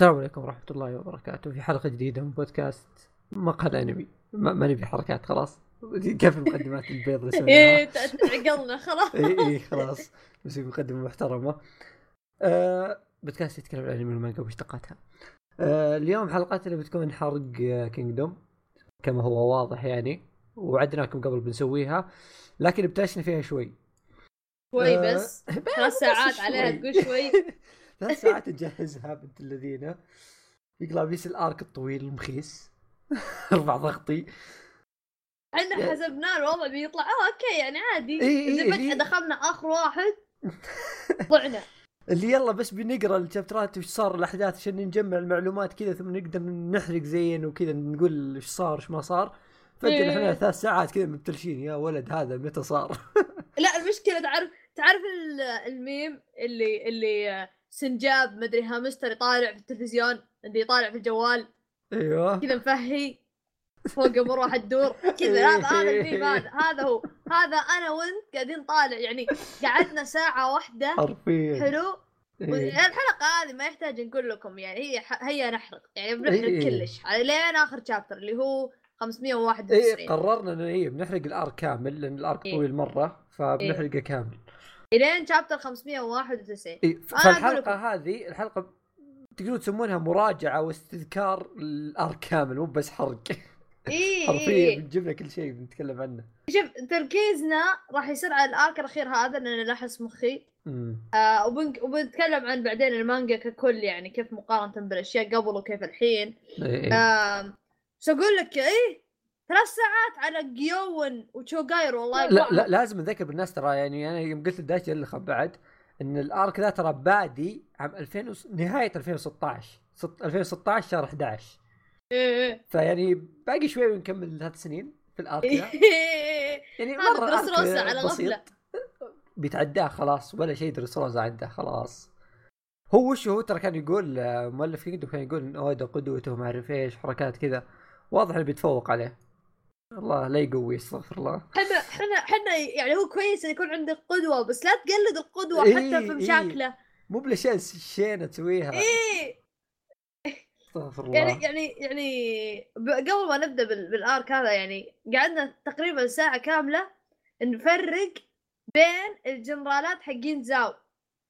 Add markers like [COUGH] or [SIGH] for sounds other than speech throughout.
السلام عليكم ورحمة الله وبركاته. في حلقة جديدة من بودكاست مقهى انمي ما, ما نبي حركات خلاص. كيف المقدمات البيض اللي إيه سويناها عقلنا خلاص. اي اي خلاص. نسوي مقدمة محترمة. آه بودكاست يتكلم عن الأنمي والمانجا ومشتقاتها آه اليوم حلقتنا بتكون حرق كينجدوم كما هو واضح يعني وعدناكم قبل بنسويها لكن ابتلشنا فيها شوي. شوي آه، بس. [LAUGHS] ثلاث ساعات. عليها تقول شوي. [LAUGHS] ثلاث ساعات نجهزها بنت الذين. يقلع بيس الارك الطويل المخيس. [LAUGHS] أربع ضغطي. إحنا حسبناه الوضع بيطلع. آه أوكي يعني عادي. إيه، إيه، فجأة اللي- دخلنا آخر واحد [LAUGHS] ضعنا اللي يلا بس بنقرأ الشابترات وش صار الأحداث عشان نجمع المعلومات كذا ثم نقدر نحرق زين وكذا نقول إيش صار إيش ما صار. فجأة إيه. إحنا ثلاث ساعات كذا مبتلشين. يا ولد هذا متى صار؟ [LAUGHS] لا المشكلة تعرف تعرف ال- الميم اللي اللي سنجاب مدري هامستر يطالع في التلفزيون اللي يطالع في الجوال. أيوه. كذا مفهي فوق مروحة تدور كذا هذا هذا هذا [LAUGHS] هذا هو. هذا أنا وأنت قاعدين طالع يعني قعدنا ساعة واحدة. حرفيا. حلو؟ إيه. الحلقة هذه ما يحتاج نقول لكم يعني هي هيا نحرق يعني بنحرق إيه. كلش. على لين آخر شابتر اللي هو إيه 591 قررنا ان إيه بنحرق الارك كامل لأن الارك إيه. طويل مرة فبنحرقه كامل. إلين شابتر 591 إيه فالحلقة لكم. هذه الحلقة تقدرون تسمونها مراجعة واستذكار الارك كامل مو بس حرق. اي حرفيا اي بنجيب لك كل شيء بنتكلم عنه. شوف تركيزنا راح يصير على الأرك الأخير هذا لأن لحس مخي. آه وبن... وبنتكلم عن بعدين المانجا ككل يعني كيف مقارنة بالأشياء قبل وكيف الحين. إيه. آه بس أقول لك إيه؟ ثلاث ساعات على جيون وتشوغايرو والله لا. لا لازم نذكر بالناس ترى يعني أنا يوم قلت لدايتش اللخ بعد إن الأرك ذا ترى بادي عام 2000 وس... نهاية 2016 ست... 2016 شهر 11 إيه. فيعني باقي شوي ونكمل ثلاث سنين في الأرك ذا. [LAUGHS] يعني مرة درسروسا الارك على بسيط. غفلة. بيتعداه خلاص ولا شيء درسروزا عداه خلاص. هو وش هو؟ ترى كان يقول مؤلف كينجدو كان يقول إن اودا قدوته ما أعرف إيش حركات كذا. واضح إنه بيتفوق عليه. الله لا يقوي استغفر الله. إحنا إحنا إحنا يعني هو كويس ان يكون عندك قدوة بس لا تقلد القدوة إيه، حتى في إيه. مشاكله. مو بالأشياء الشينة تسويها. إيه. استغفر الله. يعني يعني يعني قبل ما نبدأ بال- بالآرك هذا يعني قعدنا تقريبا ساعة كاملة نفرق بين الجنرالات حقين زاو.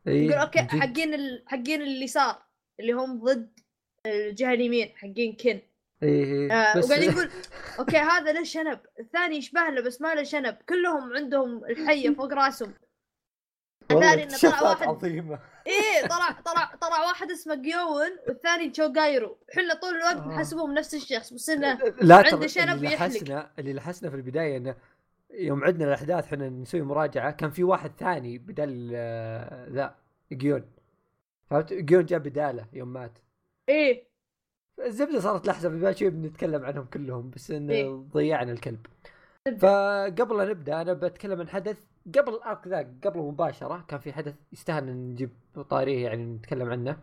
إيه نقول أوكي. حقين ال... حقين اليسار اللي هم ضد الجهة اليمين حقين كن. إيه إيه. آه بس وقاعدين يقول أوكي هذا له شنب. الثاني يشبه له بس ما له شنب. كلهم عندهم الحية [LAUGHS] فوق راسهم. والله الثاني إنه طلع واحد عظيمه إيه [LAUGHS] طلع طلع طلع واحد اسمه جيون والثاني تشوغايرو إحنا طول الوقت آه. نحسبهم نفس الشخص بس إنه لا عنده شنب اللي. لحسنا اللي لحسنا في البداية إنه يوم عدنا الأحداث إحنا نسوي مراجعة كان في واحد ثاني بدل آه، ذا جيون. فهمت؟ جيون جاء بدالة يوم مات. إيه. الزبدة صارت لحظة شوي بنتكلم عنهم كلهم بس انه إيه. ضيعنا الكلب. فقبل لا نبدأ أنا بتكلم عن حدث قبل ال arc ذا قبل مباشرة كان في حدث يستاهل نجيب طاريه يعني نتكلم عنه.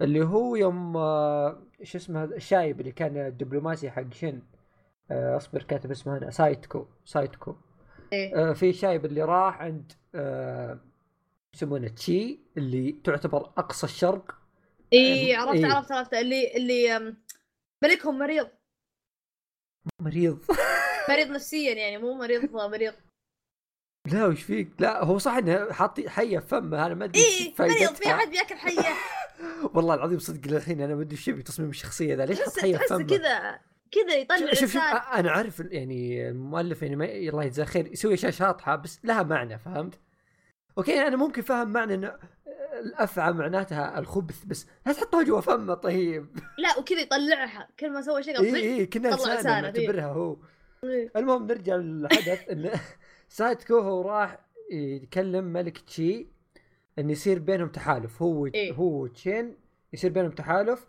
اللي هو يوم آه، شو اسمه الشايب اللي كان الدبلوماسي حق شن آه، أصبر كاتب اسمه هنا سايتكو سايتكو. إيه. آه، في شايب اللي راح عند يسمونه تشي اللي تعتبر أقصى الشرق. إيه عرفت إيه. عرفت عرفت. اللي اللي ملكهم مريض. مريض. مريض نفسيا يعني مو مريض مريض. لا وش فيك؟ لا هو صح إنه حاط حية في فمه أنا ما أدري إيه مريض في. أحد بيأكل حية؟ [LAUGHS] والله العظيم صدق للحين أنا ما أدري يبي تصميم الشخصية ذا ليش حط حية في فمه؟ كذا كذا يطلع شوف شوف, أنا عارف يعني المؤلف يعني ما الله يجزاه خير يسوي أشياء شاطحة بس لها معنى فهمت؟ أوكي أنا ممكن فاهم معنى إنه الأفعى معناتها الخبث بس لا تحطها جوا فمه طيب لا وكذا يطلعها كل ما سوى شيء اي اي كنا لسانه إيه. نعتبرها هو إيه. المهم نرجع للحدث انه [LAUGHS] سايتكو هو راح يكلم ملك تشي انه يصير بينهم تحالف هو إيه. هو وتشين يصير بينهم تحالف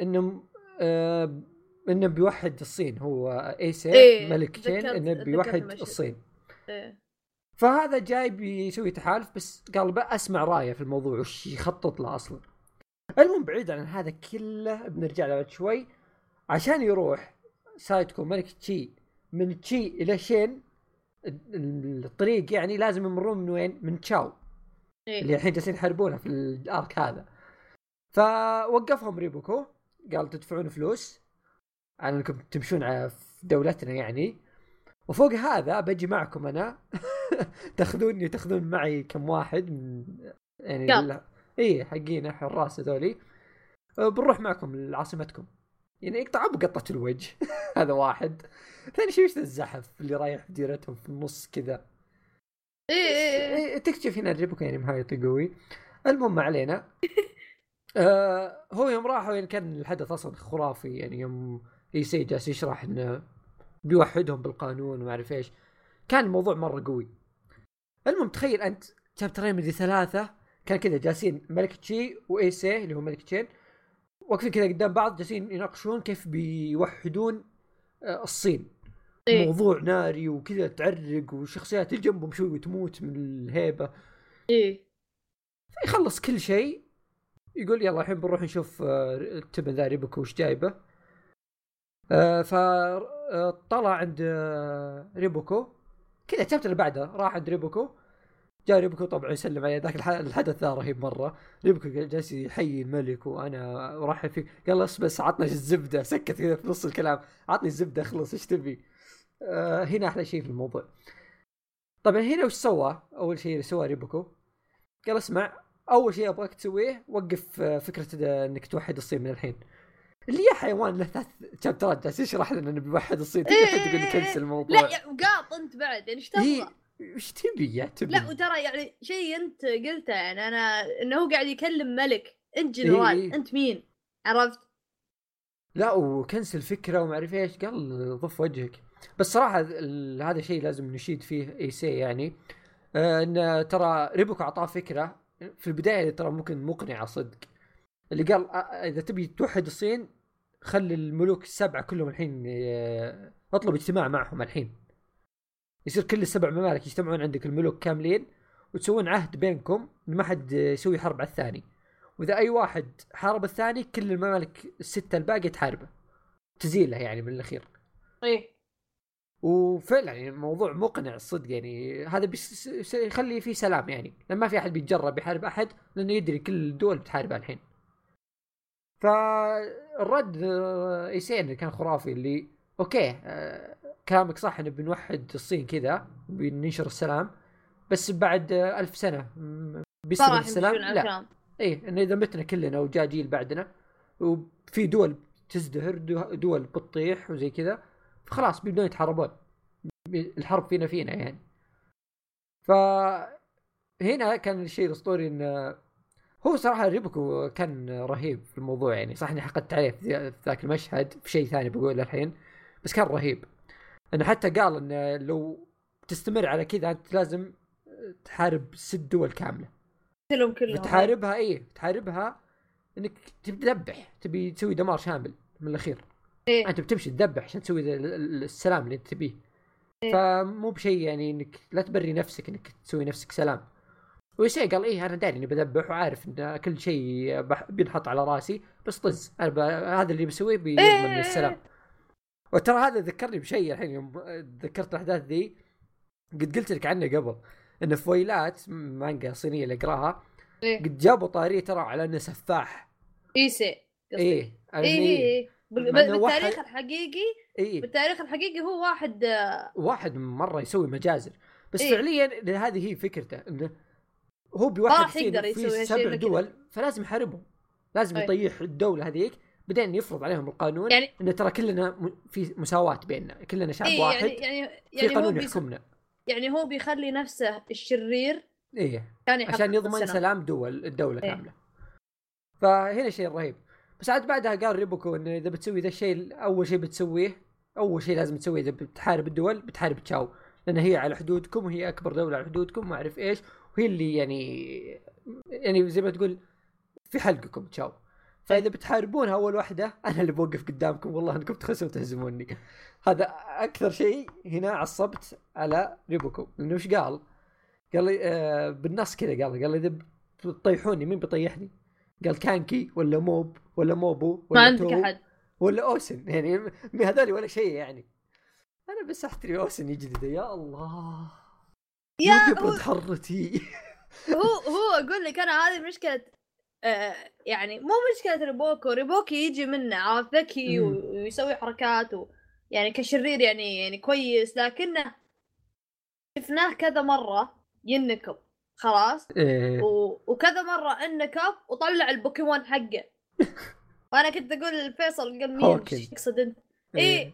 انه آه إنه بيوحد الصين هو إيسي إيه، ملك تشين إنه بيوحد. الصين إيه. فهذا جاي بيسوي تحالف بس قال بقى أسمع رأيه في الموضوع وش يخطط له أصلا. المهم بعيد عن هذا كله بنرجع له بعد شوي عشان يروح سايتكو ملك تشي من تشي إلى شين ال- الطريق يعني لازم يمرون من وين؟ من تشاو. إيه. اللي الحين جالسين يحاربونها في الأرك هذا. فوقفهم ريبوكو قال تدفعون فلوس على إنكم تمشون على في دولتنا يعني. وفوق هذا بجي معكم أنا. [LAUGHS] [LAUGHS] تاخذوني تاخذون معي كم واحد من يعني اي حقين حراس هذولي. أه، بنروح معكم لعاصمتكم. يعني يقطع بقطة الوجه. [LAUGHS] هذا واحد. ثاني شيء وش الزحف اللي رايح ديرتهم في النص كذا؟ إيه إيه إيه. إيه، تكتشف هنا ريبوكو يعني مهايطي قوي. المهم ما علينا. [LAUGHS] آه هو يوم راحوا يعني كان الحدث أصلا؟ خرافي. يعني يوم ايسي جالس يشرح إنه بيوحدهم بالقانون وما أعرف إيش. كان الموضوع مرة قوي. المهم تخيل أنت شابترين مدري ثلاثة كان كذا جالسين ملك تشي وايسي اللي هو ملك تشين. واقفين كذا قدام بعض جالسين يناقشون كيف بيوحدون آه، الصين. إيه. موضوع ناري وكذا تعرق وشخصيات اللي جنبهم شوي وتموت من الهيبة. إيه. يخلص كل شيء يقول يلا الحين بنروح نشوف آه، التبن ذا ريبوكو وش جايبه. آه، فطلع عند آه، ريبوكو كذا ال chapter اللي بعده راح عند ريبوكو. جاء ريبوكو طبعا يسلم عليه ذاك الح- الحدث ذا رهيب مرة. ريبوكو جالس يحيي الملك وأنا ارحب فيه قال له بس عطنا الزبدة. سكت كذا في نص الكلام. عطني الزبدة اخلص إيش تبي؟ آه، هنا أحلى شيء في الموضوع. طبعا هنا وش سوى؟ أول شيء سواه ريبوكو. قال اسمع أول شيء أبغاك تسويه وقف آه، فكرة ده إنك توحد الصين من الحين. اللي يا حيوان له ثلاث شابترات جالس يشرح لنا انه بيوحد الصين إيه، تقول لي إيه، cancel إيه. الموضوع لا وقاط أنت بعد يعني إيش إيه، تبغى؟ وش تبي يا تبي لا وترى يعني شيء أنت قلته يعني أنا إنه هو قاعد يكلم ملك انت جنرال إيه. أنت مين؟ عرفت؟ لا و cancel فكرة وما أعرف إيش قال ضف وجهك بس صراحة هذا شيء لازم نشيد فيه ايسي يعني آه إن ترى ريبوكو أعطاه فكرة في البداية ترى ممكن مقنعة صدق اللي قال آه، إذا تبي توحد الصين خلي الملوك السبعة كلهم الحين آه، اطلب اجتماع معهم الحين. يصير كل السبع ممالك يجتمعون عندك الملوك كاملين وتسوون عهد بينكم ان ما حد يسوي حرب على الثاني. وإذا أي واحد حارب الثاني كل الممالك الستة الباقية تحاربه. تزيله يعني من الأخير. إيه. وفعلا يعني الموضوع مقنع الصدق يعني. هذا بيس- س- يخلي فيه سلام يعني. لأن ما في أحد بيتجرأ يحارب أحد لأنه يدري كل الدول بتحاربه الحين. فالرد آه، اي سي كان خرافي اللي okay آه، كلامك صح انه بنوحد الصين كذا بننشر السلام بس بعد آه، ألف سنة صراحة السلام؟ لا. إيه انه إذا متنا كلنا وجاء جيل بعدنا وفي دول تزدهر دو- دول بتطيح وزي كذا فخلاص بيبدون يتحاربون. الحرب فينا فينا يعني. ف هنا كان الشيء الأسطوري انه هو صراحة ريبوكو كان رهيب في الموضوع يعني. صح إني حقدت عليه في ذا- في ذاك المشهد في شيء ثاني بقوله الحين بس كان رهيب. إنه حتى قال إنه لو تستمر على كذا أنت لازم تحارب ست دول كاملة. كلهم كلهم. بتحاربها إيه بتحاربها إنك تبي تذبح تبي تسوي دمار شامل من الأخير. إيه. أنت بتمشي تذبح عشان تسوي السلام اللي أنت تبيه. إيه. فمو بشيء يعني إنك لا تبري نفسك إنك تسوي نفسك سلام. ويسي قال إيه أنا داري إني بذبح وعارف إن كل شيء بينحط على رأسي. بس طز أنا ب... هذا اللي بسويه بيضمن إيه. السلام. وترى هذا ذكرني بشيء الحين يوم ذكرت الأحداث ذي. قد قلت لك عنه قبل انه في ويلات مانجا صينية اللي أقراها إيه. قد جابوا طارية ترى على إنه سفاح. ايسي قصدي. إيه إيه بالتاريخ الحقيقي إيه بالتاريخ الحقيقي هو واحد آه، واحد مرة يسوي مجازر. بس إيه. فعليا هذه هي فكرته إنه هو بواحد في سبع. دول فلازم يحاربهم لازم. يطيح الدولة هذيك بعدين يفرض عليهم القانون يعني إنه ترى كلنا في مساواة بيننا كلنا شعب إيه واحد يعني يعني في يعني هو قانون. يحكمنا يعني هو بيخلي نفسه الشرير إيه عشان يضمن السلام. سلام دول الدولة إيه. كاملة فهنا شيء رهيب بس عاد بعدها قال ريبوكو إنه إذا بتسوي ذا الشيء أول شيء بتسويه أول شيء لازم تسويه إذا بتحارب الدول بتحارب تشاو لأن هي على حدودكم وهي أكبر دولة على حدودكم ما أعرف إيش وهي اللي يعني يعني زي ما تقول في حلقكم تشاو. فإذا بتحاربونها أول واحدة [LAUGHS] أنا اللي بوقف قدامكم والله أنكم تخسوا وتهزموني. هذا أكثر شيء هنا عصبت على ريبوكو. لأنه إيش قال؟ قال لي آه بالنص كذا قال قال لي إذا بتطيحوني مين بيطيحني؟ قال كانكي ولا موب ولا موبو ولا ما عندك أحد. ولا أوسن. يعني هذول ولا شيء يعني. أنا بس أحتري أوسن يجلد يا الله. يا هو, برد حرتي هو [LAUGHS] هو أقول لك أنا هذه مشكلة آه يعني مو مشكلة ريبوكو ريبوكي يجي منه عارف ذكي. ويسوي حركات و يعني كشرير يعني يعني كويس لكنه شفناه كذا مرة ينكب خلاص؟ إيه. و... وكذا مرة انكب وطلع البوكيمون حقه. [LAUGHS] وأنا كنت أقول لفيصل قال مين. إيش تقصد أنت؟ إيه.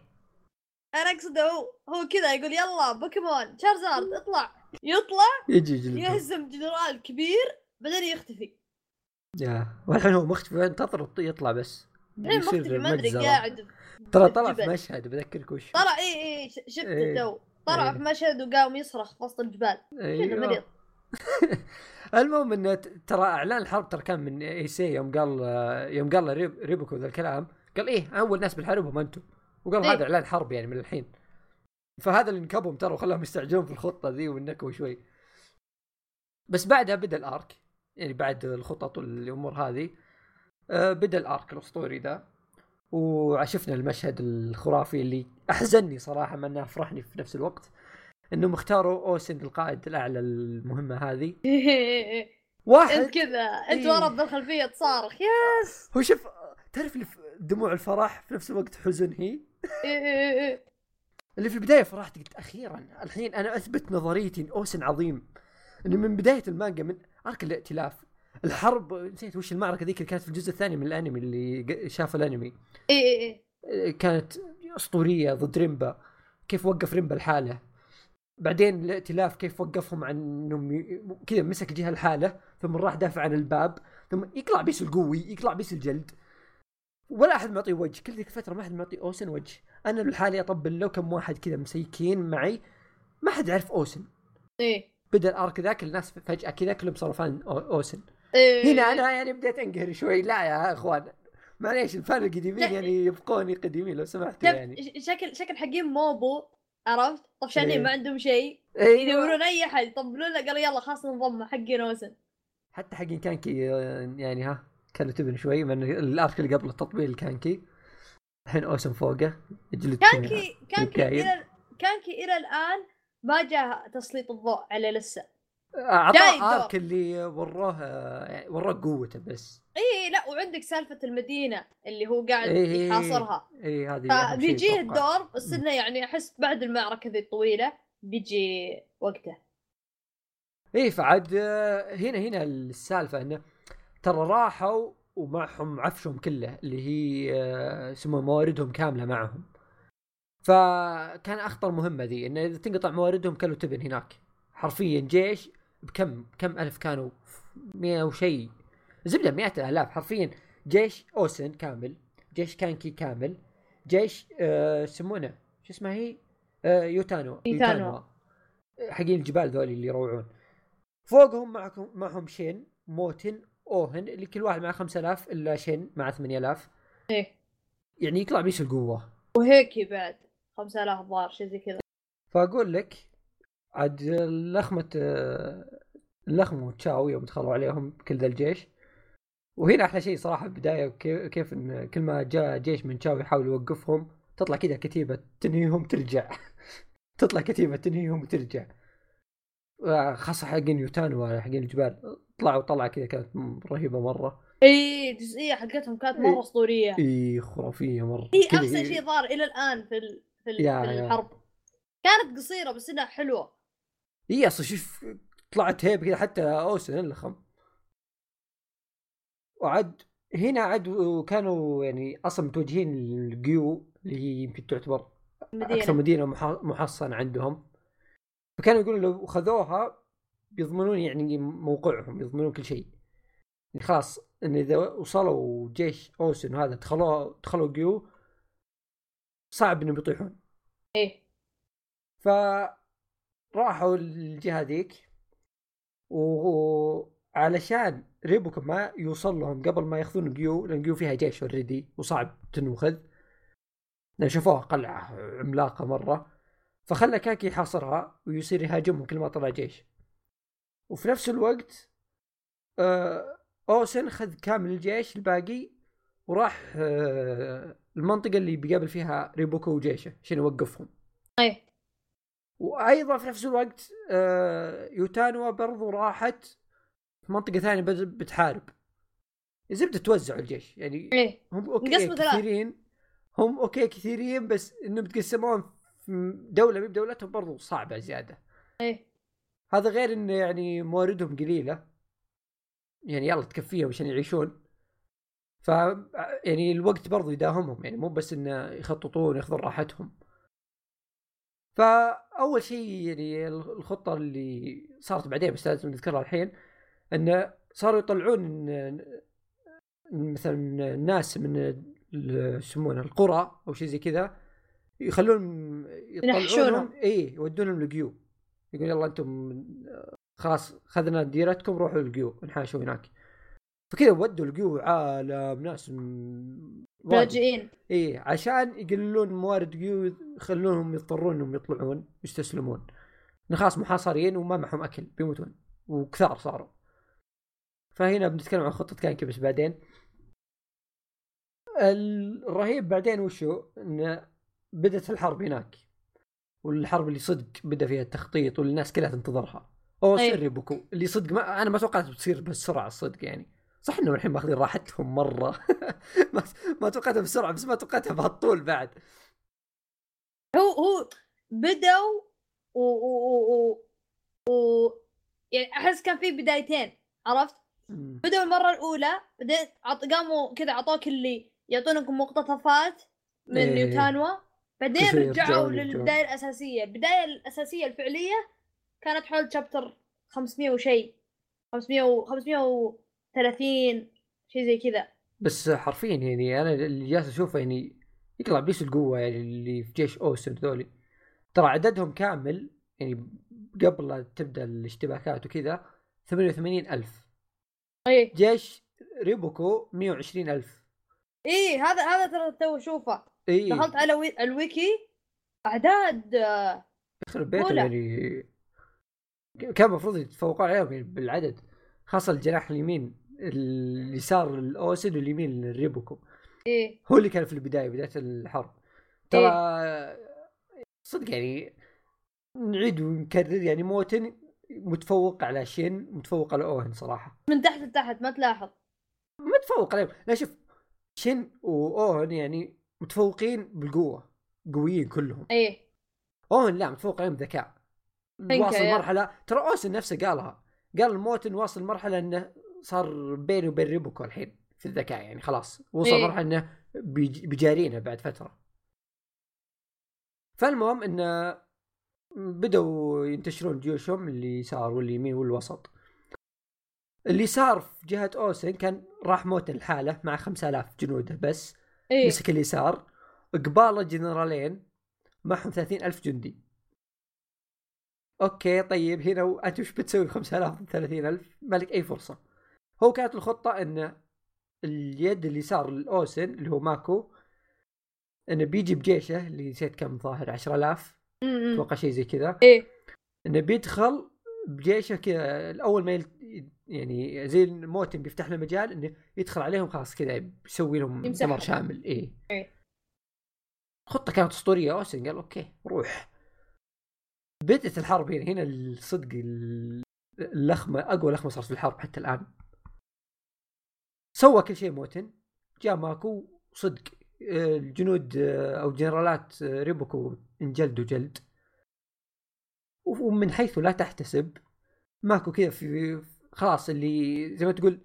أنا اقصد هو هو كذا يقول يلا بوكيمون شارزارد اطلع. يطلع يجي يجلد يهزم جنرال كبير بعدين يختفي يا والحين هو مختفي انتظر يطلع بس يصير مختفي ما أدري. قاعد ترى طلع في. مشهد بذكرك وش طلع اي اي ش- شفته إيه. تو طلع إيه. في مشهد وقام يصرخ في وسط الجبال أيوه. مريض [LAUGHS] المهم انه ترى إعلان الحرب ترى كان من اي سي يوم قال يوم قال ريب ريبوكو ذا الكلام قال إيه أول ناس بالحرب هم أنتم وقال إيه. هذا إعلان حرب يعني من الحين فهذا اللي نكبهم ترى وخلاهم يستعجلون في الخطة ذي والنكو شوي. بس بعدها بدأ ال arc. يعني بعد الخطط والامور هذه. آه، بدأ ال arc الأسطوري ذا. وشفنا المشهد الخرافي اللي أحزنني صراحة مع إنه أفرحني في نفس الوقت. إنهم اختاروا أوسن القائد الأعلى المهمة هذه. [LAUGHS] واحد إنت كذا. إنت إيه. ورا بالخلفية تصارخ. يس. هو شوف تعرف دموع الفرح في نفس الوقت حزن هي؟ إيه إيه. اللي في البداية فرحت قلت أخيرا الحين أنا أثبت نظريتي إن أوسن عظيم. إنه من بداية المانجا من أرك الائتلاف الحرب نسيت وش المعركة ذيك اللي كانت في الجزء الثاني من الأنمي اللي شاف الأنمي. إيه إيه إيه كانت أسطورية ضد ريمبا. كيف وقف ريمبا لحاله بعدين الائتلاف كيف وقفهم عن إنهم كذا مسك جهة لحاله ثم راح دافع عن الباب ثم يقلع بيس القوي يقلع بيس الجلد. ولا أحد معطيه وجه. كل ذيك الفترة ما حد معطي أوسن وجه. أنا لحالي أطبل له كم واحد كذا مسيكين معي ما حد يعرف أوسن. إيه. بدأ ال arc ذاك الناس فجأة كذا كلهم صاروا fan أوسن. إيه. هنا أنا يعني بديت أنقهر شوي. لا يا أخوان معليش ال fan القديمين يعني يبقوني قديمين لو شوف يعني. شكل شكل حقين موبو عرفت؟ طفشانين إيه. ما عندهم شيء. أيوه يدورون أي أحد. يطبلون له قالوا يلا خلاص ننضم حقين أوسن. حتى حقين كانكي يعني ها كانوا تبن شوي من ال arc اللي قبل التطبيل الكانكي الحين اوسن فوقه يجلد كانكي كانكي. إلى كانكي إلى الآن ما جاء تسليط الضوء عليه لسه جاي اعطاه. آرك اللي وروه آه، وروه قوته بس إي لا وعندك سالفة المدينة اللي هو قاعد إيه. يحاصرها إي هذه فبيجيه. الدور بس إنه يعني أحس بعد المعركة ذي الطويلة بيجي وقته إي فعاد آه، هنا هنا السالفة إنه ترى راحوا ومعهم عفشهم كله اللي هي آه، اسمه مواردهم كاملة معهم. فكان أخطر مهمة ذي انه إذا تنقطع مواردهم كانوا تبن هناك. حرفيا جيش بكم كم ألف كانوا؟ 100 وشيء زبدة مئات الالاف حرفيا جيش أوسن كامل جيش كانكي كامل جيش آه يسمونه شو اسمها هي؟ آه يوتانو يوتانو. حقين الجبال ذولي اللي يروعون. فوقهم معكم معهم شين موتن اوهن اللي كل واحد معه 5000 إلا شين مع 8000 إيه. يعني يطلع بيس القوة. وهيك بعد 5000 ضار شيء زي كذا. فأقول لك عاد لخمة آه، لخموا تشاو يوم دخلوا عليهم كل ذا الجيش. وهنا أحلى شيء صراحة البدايه كيف, إن كل ما جاء جيش من تشاو يحاول يوقفهم تطلع كذا كتيبة تنهيهم ترجع. [LAUGHS] تطلع كتيبة تنهيهم وترجع. خاصة حقين يوتانو حقين الجبال. طلعوا طلعه كذا كانت رهيبة مرة. إي الجزئيه حقتهم كانت. مرة أسطورية. إي خرافية مرة. هي كذا- أحسن شيء ظهر إلى الآن في ال... في, ال... يا- في يا. الحرب. كانت قصيرة بس إنها حلوة. إي أصلا شوف طلعت هيب كذا حتى أوسن اللخم وعد هنا عد كانوا يعني أصلا متوجهين للقيو اللي هي يمكن تعتبر المدينة. أكثر مدينة مح- محصنه عندهم. فكانوا يقولون لو خذوها بيضمنون يعني موقعهم يضمنون كل شيء. يعني خلاص إن إذا وصلوا جيش أوسن هذا دخلوا دخلوا قيو صعب إنهم يطيحون. إيه. فراحوا الجهه ذيك وعلشان ريبوكو ما يوصل لهم قبل ما ياخذون جيو لأن جيو فيها جيش already وصعب تنوخذ. لأن شافوها قلعة عملاقة مرة. فخلى كانكي يحاصرها ويصير يهاجمهم كل ما طلع جيش. وفي نفس الوقت آه، أوسن خذ كامل الجيش الباقي وراح آه، المنطقة اللي بيقابل فيها ريبوكو وجيشه عشان يوقفهم. إيه وأيضا في نفس الوقت آه، يوتانوا برضو راحت في منطقة ثانية بتحارب. زبدة توزعوا الجيش. يعني إيه. هم okay. كثيرين هم okay كثيرين بس إنهم يتقسمون في دولة بدولتهم برضو صعبة زيادة. إيه. هذا غير انه يعني مواردهم قليلة. يعني يلا تكفيهم عشان يعيشون. ف يعني الوقت برضو يداهمهم. يعني مو بس انه يخططون ياخذون راحتهم. فاول شيء يعني الخطة اللي صارت بعدين بس لازم نذكرها الحين انه صاروا يطلعون مثلا الناس من ال- يسمونه القرى أو شيء زي كذا يخلون يطلعونهم ينحشونهم. إي يودونهم القيو يقول يلا أنتم خلاص خذنا ديرتكم روحوا القيو انحاشوا هناك. فكذا ودوا القيو عالم ناس. لاجئين إيه عشان يقللون موارد قيو يخلونهم يضطرون إنهم يطلعون يستسلمون. خلاص محاصرين وما معهم أكل بيموتون. وكثار صاروا. فهنا بنتكلم عن خطة كانكي بس بعدين. الرهيب بعدين وشو؟ إنه بدت الحرب هناك والحرب اللي صدق بدأ فيها التخطيط والناس كلها تنتظرها. أو أي. سري بوكو. اللي صدق ما أنا ما توقعت بتصير بهالسرعه الصدق يعني. صح إنهم الحين ماخذين راحتهم مرة. [LAUGHS] ما ما توقعتها بسرعة بس ما توقعتها بهالطول بعد. هو هو بدوا و, و, و, و, يعني أحس كان في بدايتين عرفت؟ بدوا المرة الأولى بعدين عط... قاموا كذا عطوك اللي يعطونكم مقتطفات من إيه. نيوتانوا. بعدين رجعوا. للبداية الأساسية، البداية الأساسية الفعلية كانت حول شابتر 500 وشيء. 500 و 530 شيء زي كذا. بس حرفيا يعني أنا اللي جالس أشوفه يعني يطلع بيس القوة يعني اللي في جيش اوسن ذولي. ترى عددهم كامل يعني قبل لا تبدأ الاشتباكات وكذا 88 ألف. إيه. جيش ريبوكو 120 ألف. إيه هذا هذا ترى تو اشوفه اي دخلت على وي... الويكي أعداد آه، يخرب أولى. يعني كان المفروض يتفوقون عليهم يعني بالعدد خاصة الجناح اليمين اليسار الاوسن واليمين الريبوكو إيه. هو اللي كان في البداية بداية الحرب. ترى صدق يعني نعيد ونكرر يعني موتن متفوق على شين متفوق على أوهن صراحة. من تحت لتحت ما تلاحظ. متفوق عليهم. لا شوف شين وأوهن يعني متفوقين بالقوة قويين كلهم. إيه. اوهن لا متفوق عليهم ذكاء تنكر واصل. مرحلة ترى أوسن نفسه قالها. قال موتن واصل مرحلة إنه صار بينه وبين ريبوكو الحين في الذكاء يعني خلاص. وصل إيه. مرحلة إنه بيج- بيجارينه بعد فترة. فالمهم إنه بدأوا ينتشرون جيوشهم اليسار واليمين والوسط. اللي صار في جهة أوسن كان راح موت الحالة مع 5000 جنوده بس. إيه مسك اليسار قباله جنرالين معهم 30000 جندي أوكي طيب هنا. أنت وش بتسوي ب 5000 30000 ما لك أي فرصة هو كانت الخطة إن اليد اليسار الأوسن اللي هو ماكو إنه بيجي بجيشه اللي نسيت كم ظاهر 10000 م- م. أتوقع شيء زي كذا إيه إنه بيدخل بجيشه كذا الأول ما. يعني زي الموتن بيفتح له مجال إنه يدخل عليهم خلاص كذا بيسوي لهم. دمار شامل. إيه. إيه. خطة كانت أسطورية. اوسن قال أوكي. روح. بدأت الحرب هنا هنا الصدق ال- اللخمة أقوى لخمة صارت في الحرب حتى الآن. سوى كل شيء موتن جاء ماكو صدق. الجنود أو جنرالات ريبوكو انجلدوا جلد. ومن حيث لا تحتسب ماكو كذا في خلاص اللي زي ما تقول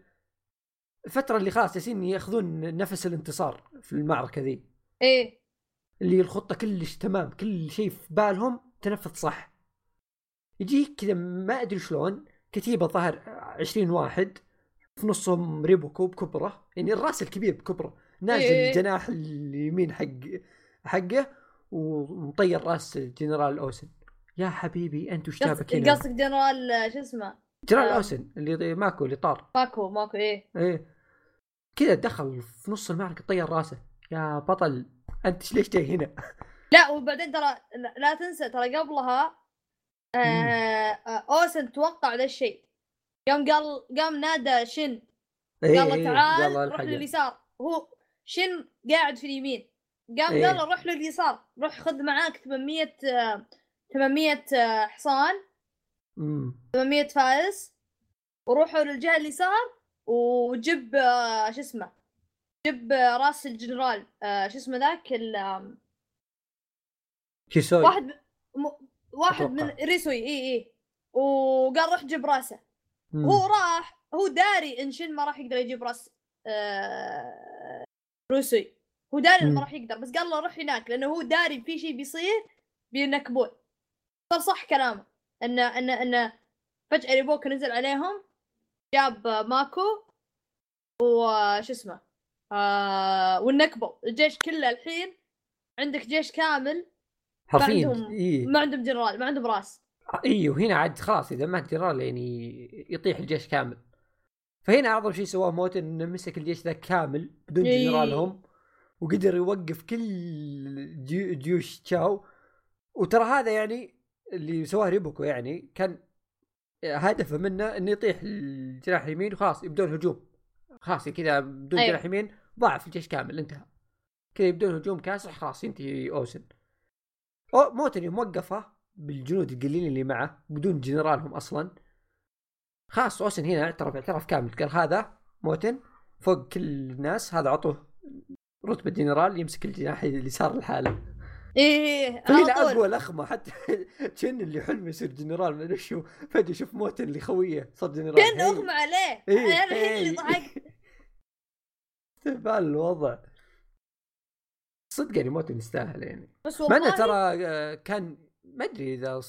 الفترة اللي خلاص جالسين ياخذون نفس الانتصار في المعركة ذي. إيه. اللي الخطة كلش تمام كل شيء في بالهم تنفذ صح. يجيك كذا ما أدري شلون كتيبة ظهر 20 واحد في نصهم ريبوكو بكبره يعني الرأس الكبير بكبره نازل إيه. الجناح اليمين حق حقه ومطير رأس جنرال أوسن. يا حبيبي انت وش جابك هنا؟ قصدك جنرال شو اسمه؟ جنرال آه. اوسن اللي ماكو اللي طار ماكو ماكو إيه إيه كذا دخل في نص المعركة طير راسه يا بطل أنت ليش جاي هنا؟ [LAUGHS] لا وبعدين ترى لا- تنسى ترى قبلها آه آه أوسن توقع ذا الشيء يوم قال قام نادى شن إيه قال له إيه، تعال له روح. لليسار هو شن قاعد في اليمين قام إيه. قال له روح لليسار روح خذ معاك 800 آه، 800 آه، حصان أمم. 800 فارس وروحوا للجهة اليسار وجب آه، شو اسمه جب آه، راس الجنرال آه، شو اسمه ذاك ال- كيسوي. واحد م... واحد من أتوقع. ريسوي إي إي. وقال روح جيب راسه. مم. هو راح هو داري إن شن ما راح يقدر يجيب راس آه... روسي هو داري إنه. ما راح يقدر بس قال له روح هناك لأنه هو داري في شيء بيصير بينكبون. صار صح كلامه. انه انه انه فجأة ريبوك نزل عليهم جاب ماكو وش اسمه آه والنكبوا الجيش كله الحين عندك جيش كامل. حرفيا عندهم- إي. ما عندهم جنرال ما عندهم راس. إي وهنا عاد خلاص إذا مات جنرال يعني يطيح الجيش كامل. فهنا أعظم شيء سواه موتن إنه مسك الجيش ذا كامل بدون. جنرالهم وقدر يوقف كل جيو- جيوش تشاو. وترى هذا يعني اللي سواه ريبوكو يعني كان هدفه منه إنه يطيح الجناح اليمين وخلاص يبدون هجوم. خلاص كذا بدون أيوة. جناح يمين ضاعف الجيش كامل انتهى. كذا يبدون هجوم كاسح خلاص ينتهي أوسن. أو موتن يوم وقفه بالجنود القليلين اللي معه بدون جنرالهم أصلا. خلاص أوسن هنا اعترف اعتراف كامل. قال هذا موتن فوق كل الناس هذا عطوه رتبة جنرال يمسك الجناح اليسار لحاله. إيه فهنا اقوى لخمه حتى [LAUGHS] كان اللي حلمه يصير جنرال ما أدري شو. فجاه شوف موتن اللي خويه صار جنرال. كان. اغمى عليه. إيه، أنا الحين اللي إيه. ضحكت [LAUGHS] استهبال الوضع. صدق يعني موتن يستاهل يعني. بس والله ترى آه، كان ما أدري إذا.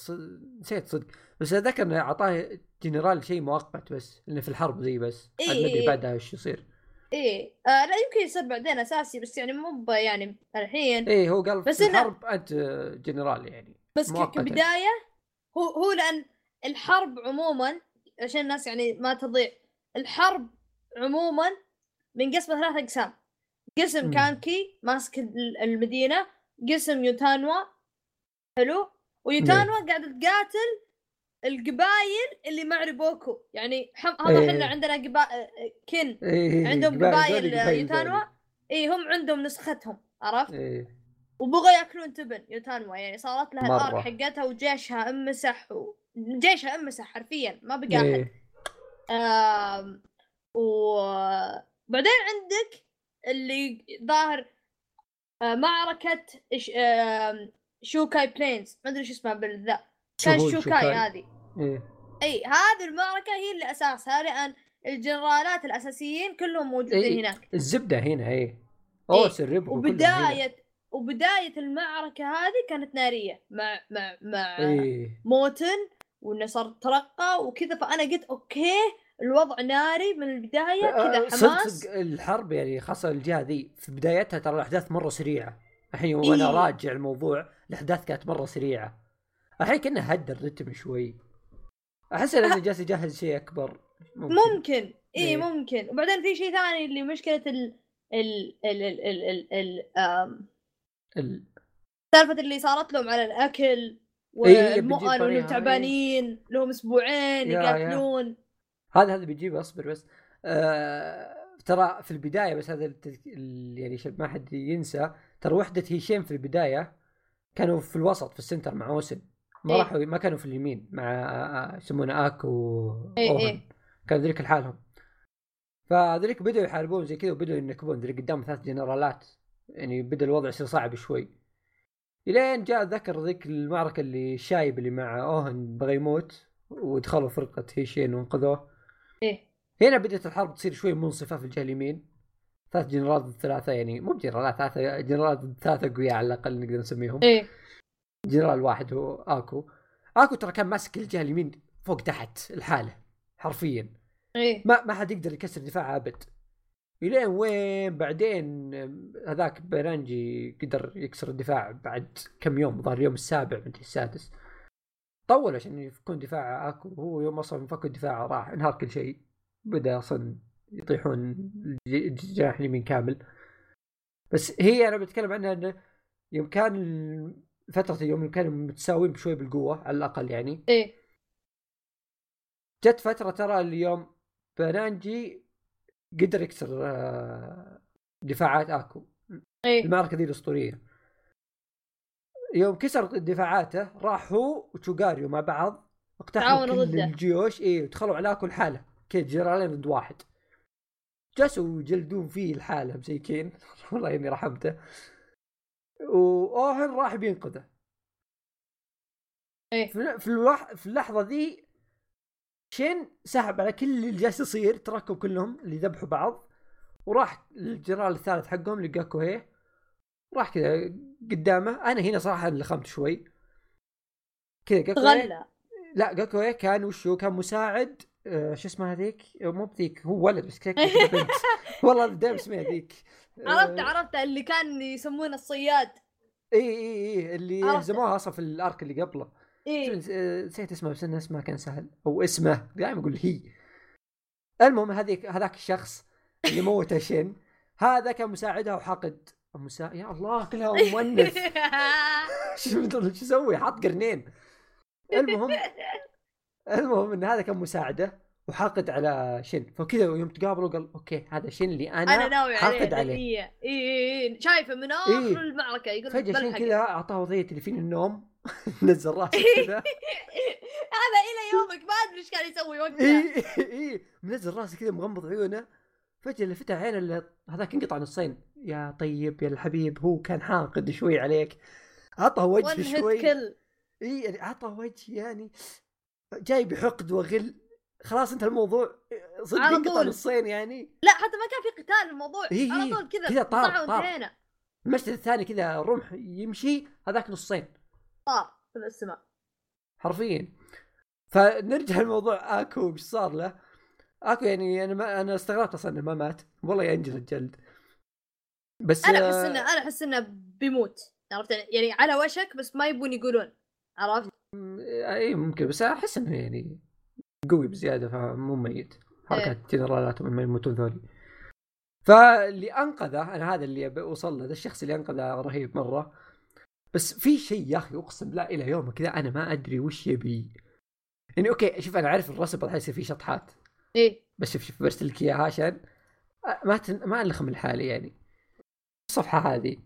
نسيت صدق. بس أتذكر إنه أعطاه جنرال شيء مؤقت بس إنه في الحرب زي بس. إيه، ما ادري إيه. بعدها إيش يصير. إيه. آه لا يمكن يصير بعدين أساسي بس يعني مو يعني الحين. إيه هو قال بس الحرب أنت آه، جنرال يعني بس. كبداية هو هو لأن الحرب عموما عشان الناس يعني ما تضيع الحرب عموما منقسمه ثلاث أقسام. قسم مم. كانكي ماسك ال- المدينة قسم يوتانوا حلو؟ ويوتانوا قاعدة تقاتل القبايل اللي مع ريبوكو. يعني حم... هذا إيه. إحنا عندنا قبائل كن. إيه عندهم قبائل قبائل ذولي قبائل يوتانوا. اي هم عندهم نسختهم عرفت. إيه. وبغوا يأكلون تبن يوتانوا. يعني صارت لها. ال arc حقتها وجيشها انمسح و... جيشها انمسح حرفيا ما بقى أحد. إيه آم... وبعدين عندك اللي ظاهر آه، معركة إش... آم... شوكاي Plains. ما أدري شو اسمها بالضبط كان شوكاي هذه. إيه إي هذه المعركة هي اللي اساسها لأن الجنرالات الأساسيين كلهم موجودين إيه. هناك. الزبدة هنا إيه اوسن ريبكو كلهم هنا. وبداية وبداية المعركة هذه كانت نارية مع مع مع إيه موتن وإنه صار ترقى وكذا فأنا قلت okay الوضع ناري من البداية كذا آه، صدق حماس. صدق الحرب يعني خاصة الجهة ذي في بدايتها ترى الأحداث مرة سريعة. الحين وأنا إيه. راجع الموضوع الأحداث كانت مرة سريعة. الحين كأنه هدى الرتم شوي. أحس انه جالس يجهز شيء أكبر. ممكن, ممكن. اي إيه. ممكن. وبعدين في شيء ثاني اللي مشكلة ال ال ال ال ال ال, ال... آم، ال... سالفة اللي صارت لهم على الأكل إيه، إيه، والمؤن وانهم تعبانين لهم أسبوعين. يقاتلون. هذا هذا بيجيب أصبر بس. آه... ترى في البداية بس هذا التذك... يعني عشان ما حد ينسى. ترى وحدة هيشيم في البداية كانوا في الوسط في السنتر مع أوسن. ما إيه. راحوا ما كانوا في اليمين مع آه، يسمونه أك و إيه،. إيه. كانوا ذريك لحالهم. فذريك بدأوا يحاربون زي كذا وبدأوا ينكبون. ذريك قدام ثلاث جنرالات. يعني بدأ الوضع يصير صعب شوي. إلين جاء ذكر ذيك المعركة اللي الشايب اللي مع أوهن بغى يموت ودخلوا فرقة هيشين وانقذوه. إيه. هنا بدأت الحرب تصير شوي منصفة في الجهة اليمين. ثلاث جنرالات ضد ثلاثة يعني مو بجنرالات ثلاثة جنرالات ضد ثلاثة أقوياء على الأقل نقدر نسميهم. إيه. جنرال واحد هو اكو. اكو ترى كان ماسك الجهة اليمين فوق تحت الحالة حرفيا. إيه. ما ما حد يقدر يكسر دفاعه أبد. إلين وين؟ بعدين هذاك بيرانجي قدر يكسر الدفاع بعد كم يوم ظهر اليوم السابع مدري السادس. طول عشان يفكون دفاع أكو. هو يوم أصلا فكوا الدفاع راح انهار كل شيء. بدأ أصلا يطيحون الج- الجناح اليمين كامل. بس هي أنا بتكلم عنها إنه يوم كان فترة يوم كانوا متساويين بشوي بالقوة على الأقل يعني. إيه. جت فترة ترى اليوم بانانجي قدر يكسر آه، دفاعات أكو. إيه. المعركة ذي الأسطورية. يوم كسر دفاعاته راح هو وتشوغاريو مع بعض اقتحموا كل ضده. الجيوش. اي ودخلوا على اكو الحالة كذا جنرالين ضد واحد. جلسوا يجلدون فيه الحالة مسيكين [LAUGHS] والله إني رحمته. واوهن راح بينقذه. إيه. في الوح... في اللحظة ذي شين سحب على كل اللي جالس يصير تركوا كلهم اللي ذبحوا بعض وراح الجنرال الثالث حقهم اللي جاكو هي راح كذا قدامه. أنا هنا صراحة لخمت شوي. كذا جاكو تغلى. لا جاكو هي كان وشو؟ كان مساعد آه شو اسمها هذيك؟ مو بذيك هو ولد بس كذا [LAUGHS] والله دائما اسمها ذيك. عرفت آه، عرفت اللي كان يسمونه الصياد. إي إي إي اللي عرفت. هزموها أصلا في ال arc اللي قبله. إيه آه، نسيت اسمه بس إنه اسمه كان سهل. أو اسمه دائما أقول هي. المهم هذيك هذاك الشخص اللي موته [LAUGHS] شين هذا كان مساعدها وحاقد مسا... يا الله كلها مؤنث [LAUGHS] شو شو يسوي حاط قرنين. المهم [LAUGHS] المهم إن هذا كان مساعده. وحاقد على شن. فكذا يوم تقابلوا قال okay هذا شن اللي أنا, أنا ناوي حاقد عليه. اي اي اي شايفه من آخر إيه. المعركة يقول فجأة شن. كذا أعطاه وضعية تليفون النوم [LAUGHS] نزل راسه [LAUGHS] كذا. هذا إلى يومك ما أدري إيش كان يسوي وقتها. اي اي منزل راسه كذا مغمض عيونه. فجأة اللي فتح عينه اللي هذاك انقطع نصين. يا طيب يا الحبيب هو كان حاقد شوي عليك. عطى وجه شوي. اي يعني عطى وجه يعني جاي بحقد وغل. خلاص انت الموضوع صدق انقطع. نصين يعني؟ لا حتى ما كان في قتال الموضوع. إيه على إيه. طول كذا. كذا طار- طار. المشهد الثاني كذا رمح يمشي هذاك نصين. طار في السماء. حرفيا. فنرجع لموضوع آكو إيش صار له؟ آكو يعني أنا ما أنا استغربت أصلا إنه ما مات. والله ينجل الجلد. بس أنا آه، احس إنه أنا أحس إنه بيموت. عرفت يعني؟ على وشك بس ما يبون يقولون. عرفت؟ اي ممكن بس أحس إنه يعني قوي بزيادة فمو ميت. حركات جنرالاتهم ما يموتون ذولي. فاللي أنقذه أنا هذا اللي اوصل له الشخص اللي أنقذه رهيب مرة. بس في شيء يا أخي أقسم بالله إلى يومك كذا أنا ما أدري وش يبي. يعني okay شوف أنا عارف الرسم راح يصير فيه شطحات. إيه. بس شوف شوف برسل لك اياها عشان ما تن... ما ألخم لحالي يعني. الصفحه هذه.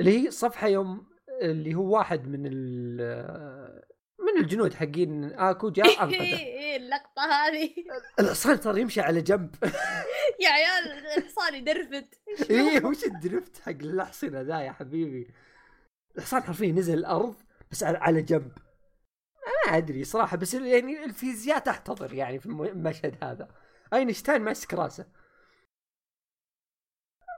اللي هي صفحة يوم اللي هو واحد من ال من الجنود حقين اكو جاء [LAUGHS] انقذه إيه اللقطة هذه. الحصان صار يمشي على جنب. [LAUGHS] يا عيال الحصان يدرفت [LAUGHS] إيه وش الدرفت حق الاحصنه ذا يا حبيبي؟ الحصان حرفيا نزل الأرض بس على- جنب. ما أدري صراحة بس يعني الفيزياء تحتضر يعني في الم- المشهد هذا. أينشتاين ماسك راسه.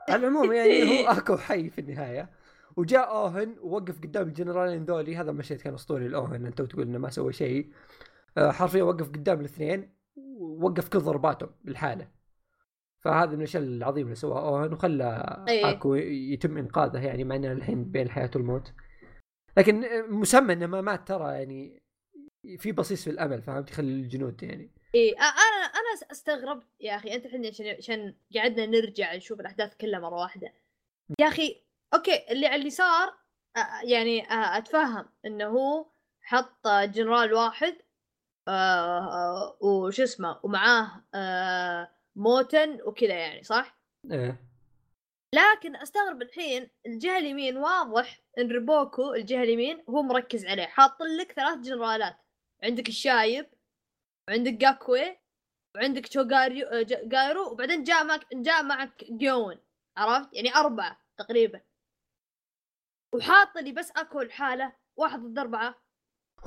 على العموم يعني هو أكو حي في النهاية. وجاء أوهن ووقف قدام الجنرالين ذولي. هذا المشهد كان أسطوري الاوهن أنت تقول إنه ما سوى شيء. آه، حرفيا وقف قدام الاثنين ووقف كل ضرباتهم بالحاله فهذا من الأشياء العظيمة اللي سواها أوهن وخلى إيه. أكو يتم إنقاذه يعني مع إنه الحين بين الحياة والموت. لكن مسمى إنه ما مات ترى يعني في بصيص في الأمل فهمت؟ يخلي الجنود يعني. إيه أنا أنا استغربت يا أخي أنت الحين عشان عشان قعدنا نرجع نشوف الأحداث كلها مرة واحدة. يا أخي okay اللي صار آه، يعني أتفهم إنه هو حط جنرال واحد آه، آه، وش اسمه ومعاه آه، موتن وكذا يعني صح؟ إيه. لكن أستغرب الحين الجهة اليمين واضح إن ريبوكو الجهة اليمين هو مركز عليه حاط لك ثلاث جنرالات عندك الشايب وعندك جاكوي وعندك شوغاريو جا- جايرو وبعدين جاء معك جاء معك جيون عرفت؟ يعني أربعة تقريبا. وحاط لي بس أكو الحالة واحد ضد أربعة.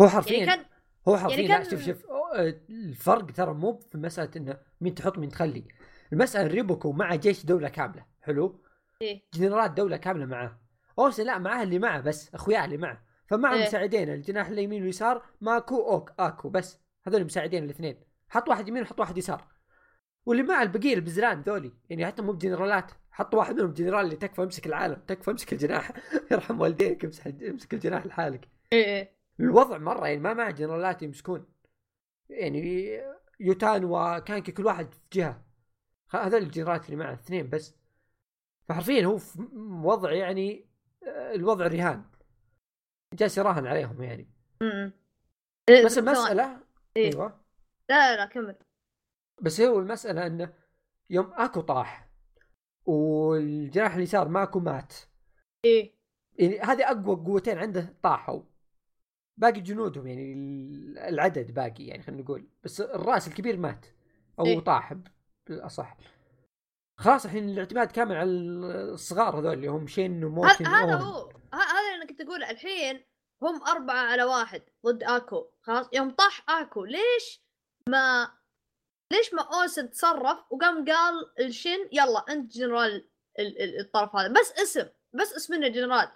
هو حرفيا يعني كان هو حرفيا يعني كان- شوف شوف أو- الفرق ترى مو في مسألة إنه مين تحط مين تخلي. المسألة ريبوكو مع جيش دولة كاملة حلو؟ إيه. جنرالات دولة كاملة معاه. اوسن لا معاه اللي معه بس أخوياه اللي معه. فمعه إيه. مساعدين الجناح اليمين واليسار ماكو أوك أكو بس. هذول مساعدين الاثنين. حط واحد يمين وحط واحد يسار. واللي مع البقية البزران ذولي. يعني حتى مو بجنرالات. حط واحد منهم جنرال اللي تكفى امسك العالم. تكفى امسك الجناح. [LAUGHS] يرحم والديك امسك امسك الجناح لحالك. إيه إيه. الوضع مرة يعني ما مع جنرالات يمسكون. يعني يوتان وكانكي كل واحد في جهة. هذول الجنرالات اللي معه اثنين بس. فحرفيا هو في وضع يعني آه، الوضع رهان. جالس يراهن عليهم يعني. بس. المساله إيه. أيوه. لا لا لا كمل. بس هو المسألة إنه يوم أكو طاح والجناح اليسار ماكو مات. إيه. يعني هذه أقوى قوتين عنده طاحوا. باقي جنودهم يعني العدد باقي يعني خلينا نقول. بس الرأس الكبير مات. أو إيه. طاح بالأصح. خلاص الحين الاعتماد كامل على الصغار هذول اللي هم شين وموتن هذا. هو. هذا اللي أنا كنت أقول الحين هم أربعة على واحد ضد أكو. خلاص؟ يوم طاح أكو. ليش ما ليش ما اوسن تصرف وقام قال الشن يلا أنت جنرال ال- ال- الطرف هذا بس اسم بس اسمنا جنرال.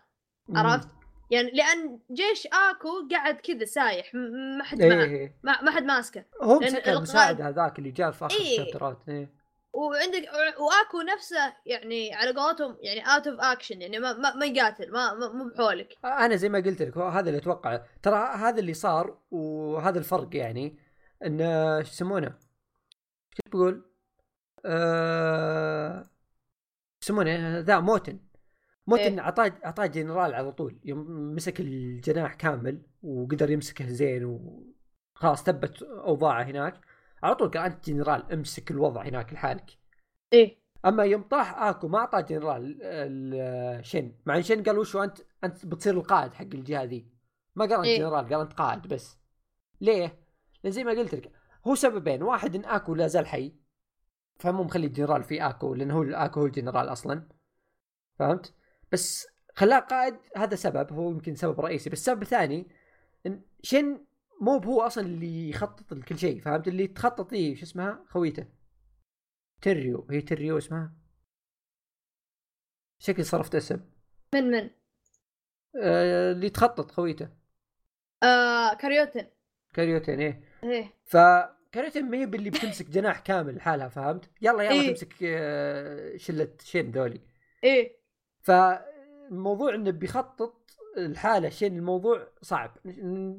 عرفت؟ يعني لأن جيش آكو قاعد كذا سايح ما حد إيه معه إيه ما ما حد ماسكه هو المساعد هذاك اللي جاء في آخر إيه. الشابترات وعندك وآكو نفسه يعني على قولتهم يعني out of action يعني ما ما, ما يقاتل ما مو بحولك أنا زي ما قلت لك هذا اللي أتوقع ترى هذا اللي صار وهذا الفرق يعني إن شو يسمونه شو بقول آه... يسمونه ذا موتن. موتن إيه. أعطاه أعطاه جنرال على طول. يوم مسك الجناح كامل وقدر يمسكه زين وخلاص ثبت أوضاعه هناك. على طول قال انت جنرال امسك الوضع هناك لحالك. إيه. أما يوم طاح أكو ما أعطاه جنرال ال- شن. مع إن شن قال وشو أنت أنت بتصير القائد حق الجهة ذي. ما قال أنت إيه. جنرال قال أنت قائد بس. ليه؟ لأن زي ما قلت لك هو سببين. واحد إن أكو لا زال حي فمو مخلي الجنرال في أكو لأنه هو أكو هو الجنرال أصلا. فهمت؟ بس خلاه قائد هذا سبب هو يمكن سبب رئيسي. بس السبب الثاني إن شن مو هو أصلا اللي يخطط لكل شيء فهمت؟ اللي تخطط لي شو اسمها؟ خويته. تريو. هي تريو اسمها؟ شكل صرفت اسم. من من؟ آه اللي تخطط خويته. آه كاريوتن. كاريوتين إيه. إيه. فكاريوتين ما هي باللي بتمسك جناح كامل لحالها فهمت؟ يلا يلا إيه. تمسك آه شلة شين ذولي. إيه. فالموضوع إنه بيخطط الحاله شين الموضوع صعب.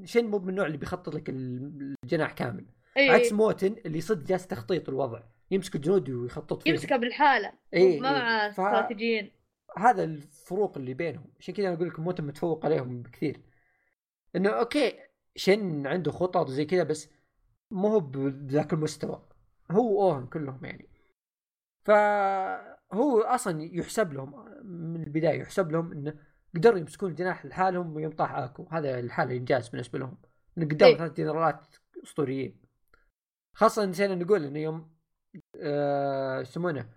شين مو من النوع اللي بيخطط لك الجناح كامل. إيه عكس موتن اللي صدق جالس تخطيط الوضع يمسك الجنود ويخطط فيهم يمسكها بالحالة. إيه، ما إيه. مع ف- استراتيجيين. هذا الفروق اللي بينهم. عشان كذا أنا أقول لكم موتن متفوق عليهم بكثير. إنه أوكي شن عنده خطط زي كذا بس مو هو بذاك المستوى. هو اوهن كلهم يعني. فهو أصلا يحسب لهم من البداية يحسب لهم إنه قدروا يمسكون الجناح لحالهم ويوم طاح أكو. هذا الحالة إنجاز بالنسبة لهم. إنه قدام إيه. ثلاث جنرالات أسطوريين. خاصة نسينا نقول إنه يوم آه، يسمونه؟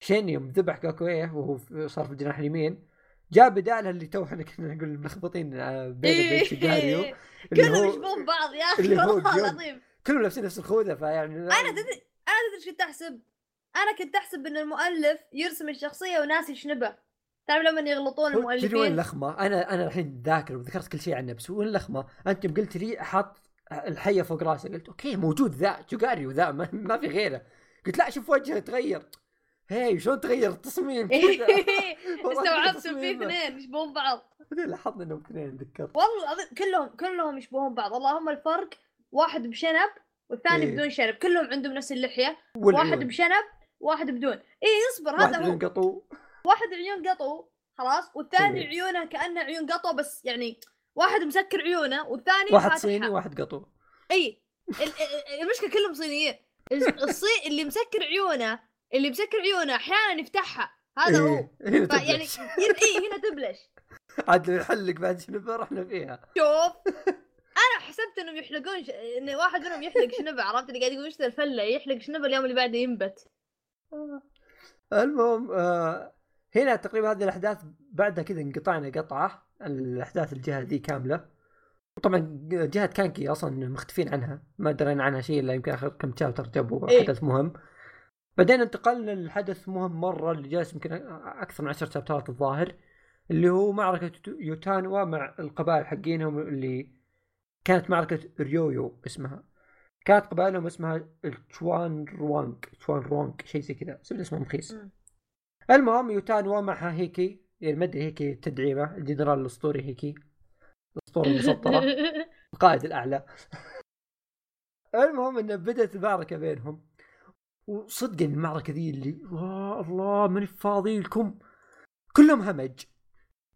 شين يوم ذبح كاكويه وهو صار في الجناح اليمين. جاء بدالها اللي تو إحنا كنا نقول ملخبطين آه، بينه وبين شيجاريو [LAUGHS] اللي كلهم هو يشبهون بعض يا أخي والله. العظيم كلهم لابسين نفس الخوذة فيعني أنا تدري أنا تدري إيش كنت أحسب؟ أنا كنت أحسب إن المؤلف يرسم الشخصية وناسي يشنبه تعرف لما يغلطون هو- تدري وين المؤلفين اللخمه؟ أنا أنا الحين ذاكر وذكرت كل شيء عنه بس وين اللخمه؟ أنت يوم قلت لي حاط الحية فوق راسه قلت okay موجود ذا جوجاريو ذا ما, ما في غيره قلت لا شوف وجهه تغير هي شلون تغير التصميم [LAUGHS] [LAUGHS] استوعبت في. اثنين يشبهون بعض. بعدين لاحظنا إنهم اثنين ذكرت والله العظيم كلهم كلهم يشبهون بعض. اللهم الفرق واحد بشنب والثاني إيه. بدون شنب. كلهم عندهم نفس اللحية. والعيون. واحد بشنب واحد بدون. اي اصبر واحد هذا هو. بدون قطو. واحد عيون قطو خلاص. والثاني إيه. عيونه كأنه عيون قطو بس يعني واحد مسكر عيونه والثاني واحد. صيني واحد قطو. اي ال- ال- المشكلة كلهم صينيين. الصين اللي مسكر عيونه اللي مسكر عيونه أحيانا يفتحها. هذا هو. إيه، هنا فيعني تبلش. اي هنا تبلش. [LAUGHS] عاد نحلق بعد شنو رحنا فيها. شوف. [LAUGHS] أنا حسبت إنهم يحلقون ش... إن واحد منهم يحلق شنبه عرفت اللي قاعد يقول إيش الفلة؟ يحلق شنبه اليوم اللي بعده ينبت. المهم آه هنا تقريبا هذه الأحداث بعدها كذا انقطعنا قطعة الأحداث الجهة ذي كاملة. طبعا جهة كانكي أصلا مختفين عنها. ما درينا عنها شيء إلا يمكن آخر كم شابتر جابوا إيه. حدث مهم. بعدين انتقلنا للحدث مهم مرة اللي جالس يمكن أكثر من عشر شابترات الظاهر اللي هو معركة يوتانوا مع القبائل حقينهم اللي كانت معركة ريويو اسمها. كانت قبائلهم اسمها التشوان روانج تشوان روانج شيء زي كذا سبب اسمه مخيس. المهم يوتانوا معها هيكي يعني ما أدري هيكي تدعيمه الجنرال الأسطوري هيكي. الأسطورة المسطرة. [LAUGHS] القائد الأعلى. [LAUGHS] المهم انه بدأت المعركة بينهم. وصدق إن المعركة ذي اللي الله الله ماني فاضي لكم كلهم همج.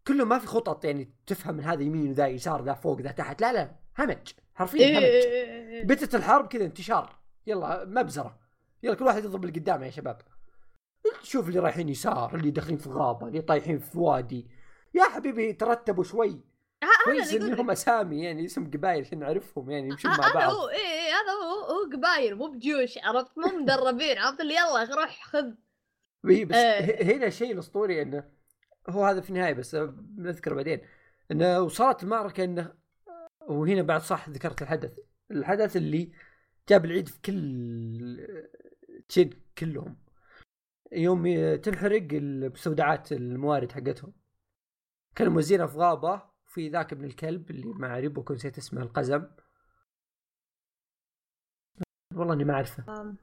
كلهم ما في خطط يعني تفهم من هذا يمين وذا يسار ذا فوق ذا تحت. لا لا همج. حرفيا همج. إيه. بدت الحرب كذا انتشار. يلا مبزرة. يلا كل واحد يضرب اللي قدامه يا شباب. شوف اللي رايحين يسار اللي داخلين في غابة اللي طايحين في وادي. يا حبيبي ترتبوا شوي. كويس اللي انهم اسامي يعني اسم قبائل عشان نعرفهم يعني يمشون مع هذا بعض. هو اي إيه هذا هو هو قبايل مو بجيوش عرفت؟ مو مدربين عرفت؟ اللي يلا روح خذ. إي بس إيه. هنا الشيء الأسطوري إنه هو هذا في النهاية بس بنذكره بعدين. إنه وصلت المعركة إنه وهنا بعد صح ذكرت الحدث. الحدث اللي جاب العيد في كل تشين كلهم. يوم تنحرق المستودعات الموارد حقتهم. كانوا موزينها في غابه في ذاك ابن الكلب اللي مع ريبوكو نسيت اسمه القزم. والله إني ما أعرفه.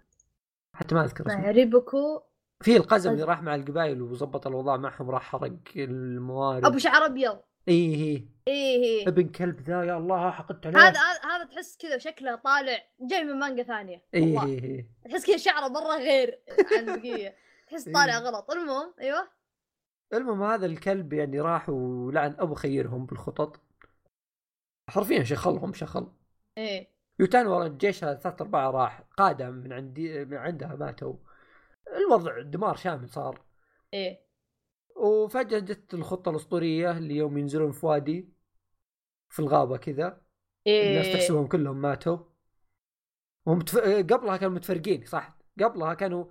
حتى ما أذكر اسمه. مع ريبوكو في القزم اللي. راح مع القبائل وظبط الاوضاع معهم راح حرق الموارد. أبو شعر أبيض. اي هي إيه إيه. ابن كلب ذا يا الله حقدت عليه. هذا هذا تحس كذا شكله طالع جاي من مانجا ثانية. اي والله. اي اي تحس كذا شعره مرة غير عن [LAUGHS] البقية. تحس إيه. طالع غلط. المهم أيوه. المهم هذا الكلب يعني راح ولعن أبو خيرهم بالخطط. حرفيا شخلهم شخل. إيه. يوتان ورا جيشها ثلاث أرباع راح قاده من عندي من عندها ماتوا. الوضع دمار شامل صار. إيه. وفجأة جت الخطة الأسطورية اللي يوم ينزلون في وادي في الغابة كذا. الناس إيه. تحسبهم كلهم ماتوا. وهم. قبلها كانوا متفرقين صح؟ قبلها كانوا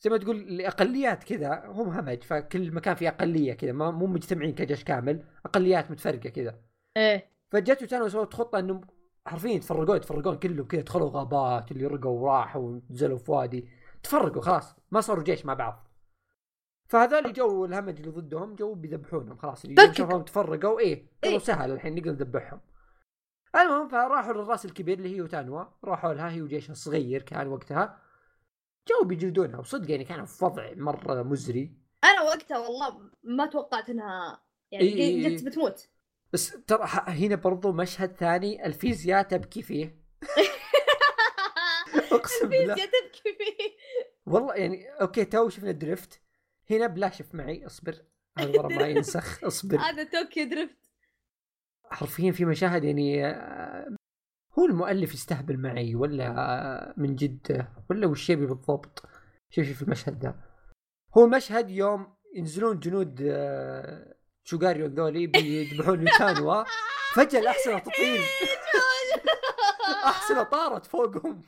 زي ما تقول الأقليات كذا هم همج فكل مكان فيه أقلية كذا مو مجتمعين كجيش كامل أقليات متفرقة كذا. إيه. فجت وكانوا سوت خطه إنهم حرفيا يتفرقون يتفرقون كلهم كذا دخلوا غابات اللي رقوا وراحوا ونزلوا في وادي تفرقوا خلاص ما صاروا جيش مع بعض. فهذول جو الهمج اللي ضدهم جو بيذبحونهم خلاص اللي. شافوهم تفرقوا إيه قالوا إيه. سهل الحين نقدر نذبحهم. المهم فراحوا للراس الكبير اللي هي يوتانوا راحوا لها هي وجيشها الصغير كان وقتها. جو بيجلدونها وصدق يعني كانوا في وضع مرة مزري. أنا وقتها والله ما توقعت إنها يعني إيه. جت بتموت. بس ترى هنا برضو مشهد ثاني الفيزياء تبكي فيه. [LAUGHS] أقسم بالله. فيزياء تبكي فيه. والله يعني okay تو شفنا drift. هنا بلا شف معي اصبر. هذا ورا ما ينسخ اصبر. [LAUGHS] هذا Tokyo Drift. حرفيا في مشاهد يعني آه، هو المؤلف يستهبل معي ولا من جد؟ ولا وش يبي بالضبط؟ شوف شوف المشهد ذا هو مشهد يوم ينزلون جنود آه، شوغاريون ذولي بيذبحون يوتانوا فجأة الأحصنة تطير [LAUGHS] أحصنة طارت فوقهم.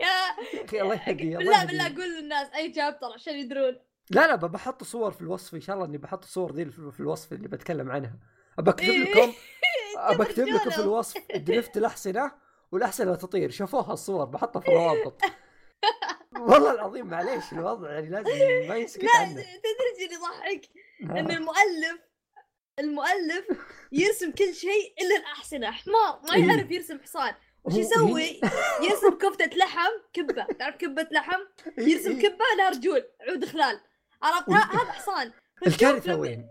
يا أخي الله يهدي الله بالله قول للناس أي شابتر عشان يدرون. لا لا بحط صور في الوصف إن شاء الله إني بحط الصور ذي في في الوصف اللي بتكلم عنها. بكتب إيه. لكم بكتب لكم في. الوصف درفت الاحصنه والاحصنه تطير. شوفوها الصور بحطها في الروابط. [LAUGHS] والله العظيم معليش الوضع يعني لازم ما ينسكت لا عنه. تدري اللي يضحك؟ إن. المؤلف المؤلف يرسم كل شيء إلا الاحصنه حمار ما إيه. يعرف يرسم حصان. وش يسوي؟ [LAUGHS] يرسم كفتة لحم كبة. تعرف كبة لحم؟ يرسم إيه. كبة لها رجول عود خلال. عرفت؟ هذا حصان. الكارثة وين؟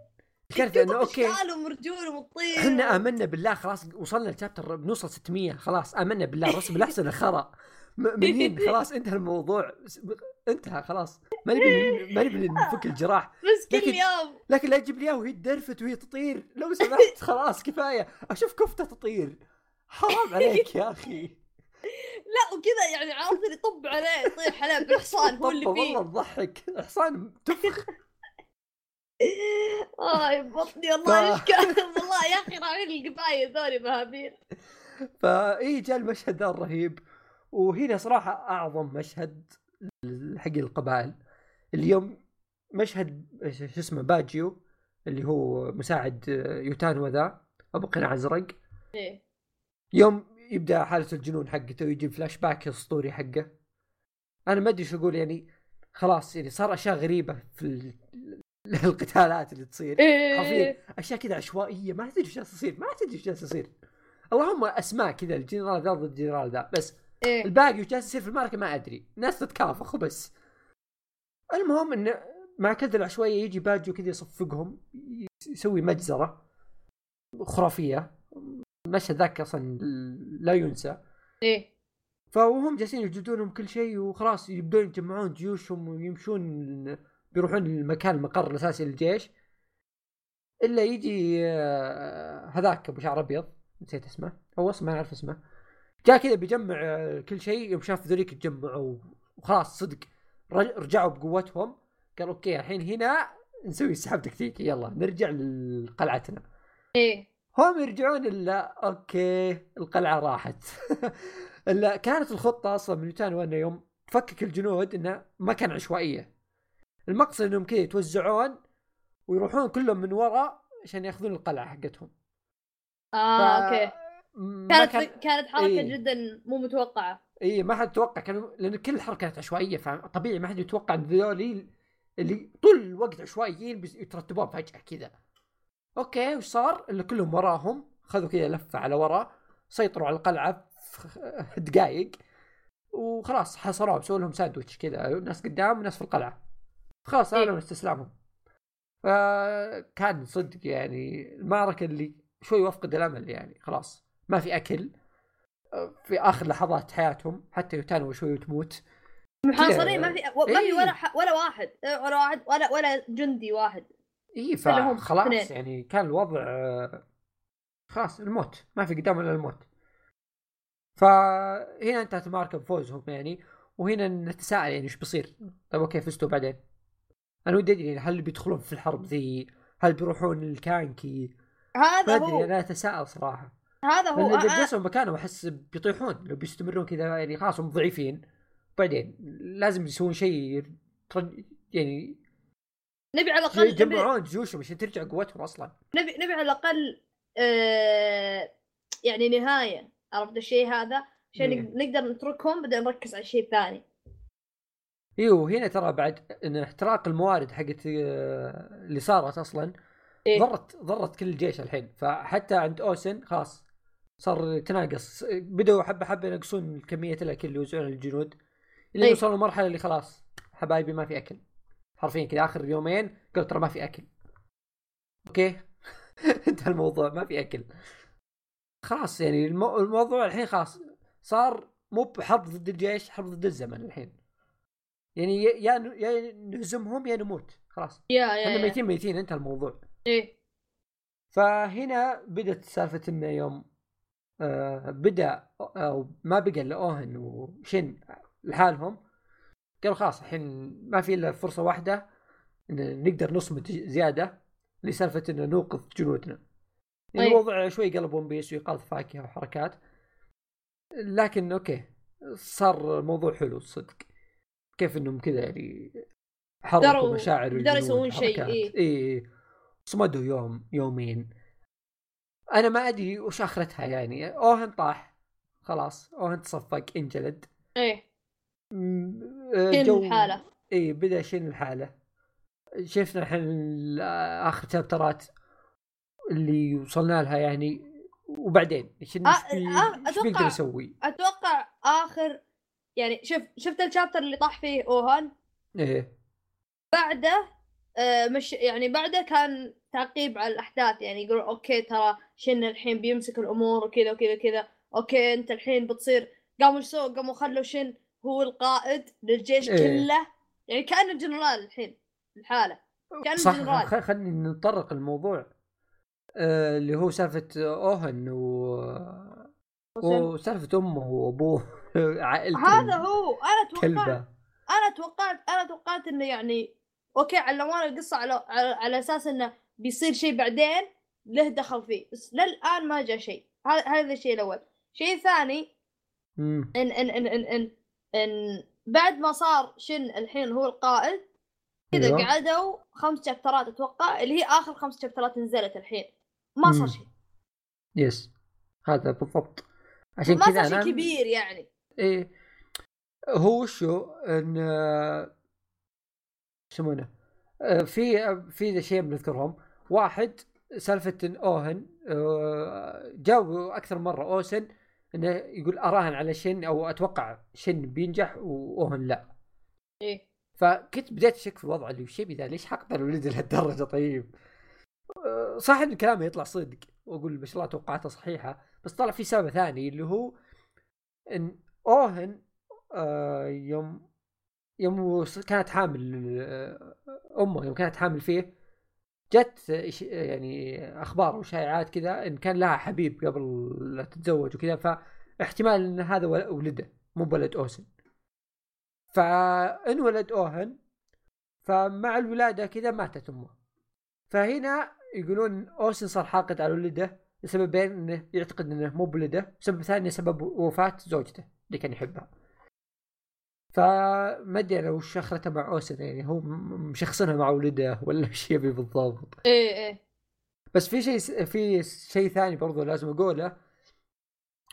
الكارثه إنه أوكي. اشكال ومرجول ومطير. إحنا آمنا بالله خلاص وصلنا لشابتر بنوصل 600 خلاص آمنا بالله رسم الأحسن خرا منين؟ [LAUGHS] خلاص انتهى الموضوع. انتهى خلاص. ما نبي ما نبي نفك الجراح. بس كل لكن- يوم لكن لا تجيب لي اياها وهي تدرفت وهي تطير. لو سمحت [LAUGHS] خلاص كفاية. أشوف كفتة تطير. حرام عليك يا أخي. [LAUGHS] لا وكذا يعني عرفت اللي طب عليه يطير حلال بالحصان هو اللي فيه. والله تضحك. حصان تفخ. اي بطني إيش كان [LAUGHS] والله يا أخي راعين القبايل ذولي مهابيل فاي جاء المشهد ذا الرهيب. وهنا صراحة أعظم مشهد حق القبائل. اليوم مشهد شو اسمه باجيو اللي هو مساعد يوتانو ذا أبو قناع أزرق. إيه. يوم يبدأ حالة الجنون حقته ويجي فلاش باك الأسطوري حقه. أنا ما أدري شو أقول يعني خلاص يعني صار أشياء غريبة في [LAUGHS] القتالات اللي تصير. إيه. أشياء كذا عشوائية. ما تدري إيش يصير ما تدري إيش يصير اللهم أسماء كذا. الجنرال ذا ضد الجنرال ذا. بس إيه. الباقي وش جالس يصير في المعركة ما أدري. ناس تتكافخ وبس. المهم انه مع كذا العشوائية يجي باجو كذا يصفقهم. يسوي مجزرة. خرافية. المشهد ذاك أصلا. لا ينسى. إيه. فوهم جالسين يجدونهم كل شيء وخلاص. يبدون يجمعون جيوشهم ويمشون بيروحون المكان المقر الأساسي للجيش إلا يجي آه، هذاك أبو شعر أبيض نسيت اسمه أو اسمه ما أعرف اسمه. جاء كذا بيجمع آه، كل شيء يوم شاف ذوليك تجمعوا وخلاص صدق رج- رجعوا بقوتهم قال okay الحين هنا نسوي سحب تكتيكي يلا نرجع لقلعتنا. إيه. هم يرجعون إلا okay القلعة راحت. [LAUGHS] إلا كانت الخطة أصلا من يوتانو انه يوم تفكك الجنود انه ما كان عشوائية. المقصد إنهم كذا يتوزعون ويروحون كلهم من وراء عشان يأخذون القلعة حقتهم. آه ف- أوكي. كانت كان كانت حركة إيه. جدا مو متوقعة. اي ما حد يتوقع كان لأن كل الحركة كانت عشوائية فطبيعي ما حد يتوقع إن ذولي اللي طول الوقت عشوائيين يترتبون فجأة كذا. okay وش صار؟ اللي كلهم وراهم خذوا كذا لفة على ورا سيطروا على القلعة في [LAUGHS] دقائق وخلاص حصروهم سووا لهم ساندويتش كذا ناس قدام وناس في القلعة. خلاص إيه. اعلنوا استسلامهم فكان صدق يعني المعركة اللي شوي وفقد الأمل يعني خلاص ما في أكل في آخر لحظات حياتهم حتى يوتانو شوي وتموت محاصرين ما في ما في إيه. ولا. ولا واحد ولا واحد ولا ولا جندي واحد اي فخلاص. يعني كان الوضع خلاص الموت ما في قدام إلا الموت فهنا انتهت المعركة بفوزهم يعني وهنا نتساءل يعني إيش بيصير طيب أوكي فزتوا بعدين أنا ودي أدري هل بيدخلون في الحرب ذي؟ هل بيروحون الكانكي؟ ما هذا أدري هو. أنا أتساءل صراحة. هذا هو. لأن إذا جلسوا مكانهم أحس بيطيحون لو بيستمرون كذا يعني خلاص هم ضعيفين. بعدين لازم يسوون شيء يعني نبي على الأقل يجمعون جيوشهم عشان ترجع قوتهم أصلا. نبي نبي على الأقل آه يعني نهاية عرفت الشيء هذا؟ عشان إيه. نقدر نتركهم بعدين نركز على الشيء الثاني إيوه هنا ترى بعد إن احتراق الموارد حقت آه، اللي صارت أصلا إيه. ضرت ضرت كل الجيش الحين. فحتى عند أوسن خلاص صار يتناقص بدأوا حبة حبة ينقصون كميه الاكل اللي يوزعونها للجنود اللي إيه. وصلوا المرحله اللي خلاص حبايبي ما في أكل. حرفيا كذا آخر يومين قالوا ترى ما في أكل. أوكي؟ [LAUGHS] انتهى الموضوع ما في أكل. خلاص يعني المو... الموضوع الحين خلاص صار مو بحرب ضد الجيش حرب ضد الزمن الحين. يعني يا يا نهزمهم يا نموت. خلاص. يا يا, إحنا. ميتين ميتين انتهى الموضوع. إيه. فهنا بدت سالفة إنه يوم آه بدأ أو ما بقى إلا أوهن وشن لحالهم. قالوا خلاص الحين ما في إلا فرصة واحدة إن نقدر نصمد زيادة لسالفة ان نوقف جنودنا. يعني. الوضع شوي قلب One Piece ويقاط فاكهة وحركات. لكن okay صار الموضوع حلو الصدق كيف إنهم كذا يعني حركوا مشاعر قدروا يسوون شيء، وحركات. إيه. إيه صمدوا يوم يومين. أنا ما أدري وش آخرتها يعني. أوهن طاح. خلاص. أوهن تصفق انجلد. إيه. شن جو- الحالة. اي بدأ شن الحالة. شفنا الحين ال- آخر chapter ات اللي وصلنا لها يعني. وبعدين إيش آه، إيش آه، إيش بيقدر يسوي؟ أتوقع آخر يعني شوف شفت ال chapter اللي طاح فيه أوهان؟ إيه. بعده آه مش يعني بعده كان تعقيب على الأحداث يعني يقول okay ترى شن الحين بيمسك الأمور وكذا وكذا كذا أوكي أنت الحين بتصير قاموا سووا؟ قاموا خلوا شن هو القائد للجيش إيه. كله. يعني كأنه جنرال الحين الحالة. كان صح جنرال. خلينا نتطرق الموضوع. آه اللي هو سالفة اوهن و... وسالفة أمه وأبوه. هذا هو. أنا أتوقع كلبة. أنا توقعت أنا توقعت إنه يعني okay علمونا القصة على على, أساس إنه بيصير شيء بعدين له دخل فيه. بس للآن ما جاء شيء هذا هذا الشيء الأول. الشيء الثاني مم. ان ان ان ان, إن, إن بعد ما صار شن الحين هو القائد كذا أيوه. قعدوا خمس شابترات أتوقع اللي هي آخر خمس شابترات نزلت الحين. ما صار. شيء يس هذا بالضبط. عشان ما كذا صار أنا شيء كبير يعني. إيه هو شو إن آه، يسمونه آه، في في ذا شيء بنذكرهم. واحد سالفة إن أوهن آه، جاوبوا أكثر مرة أوسن إنه يقول أراهن على شن أو أتوقع شن بينجح وأوهن لا. إيه. فكنت بديت أشك في الوضع اللي وش ذا ليش حقد الولد لهالدرجة؟ طيب. صح إن كلامه يطلع صدق وأقول ما شاء الله توقعاته صحيحة بس طلع في سبب ثاني اللي هو إن اوهن آه يوم يوم كانت حامل آه، أمه يوم كانت حامل فيه جت يعني أخبار وشائعات كذا إن كان لها حبيب قبل لا تتزوج وكذا فاحتمال إن هذا ول- ولده مو بولد أوسن. فانولد أوهن فمع الولادة كذا ماتت أمه. فهنا يقولون أوسن صار حاقد على ولده لسببين إنه يعتقد إنه مو بولده سبب ثاني سبب وفاة زوجته. اللي كان يحبها. فما أدري لو وش اخرته مع أوسن يعني هو مشخصنها مع ولده ولا إيش يبي بالضبط. إيه إيه. بس في شيء في شيء ثاني برضو لازم أقوله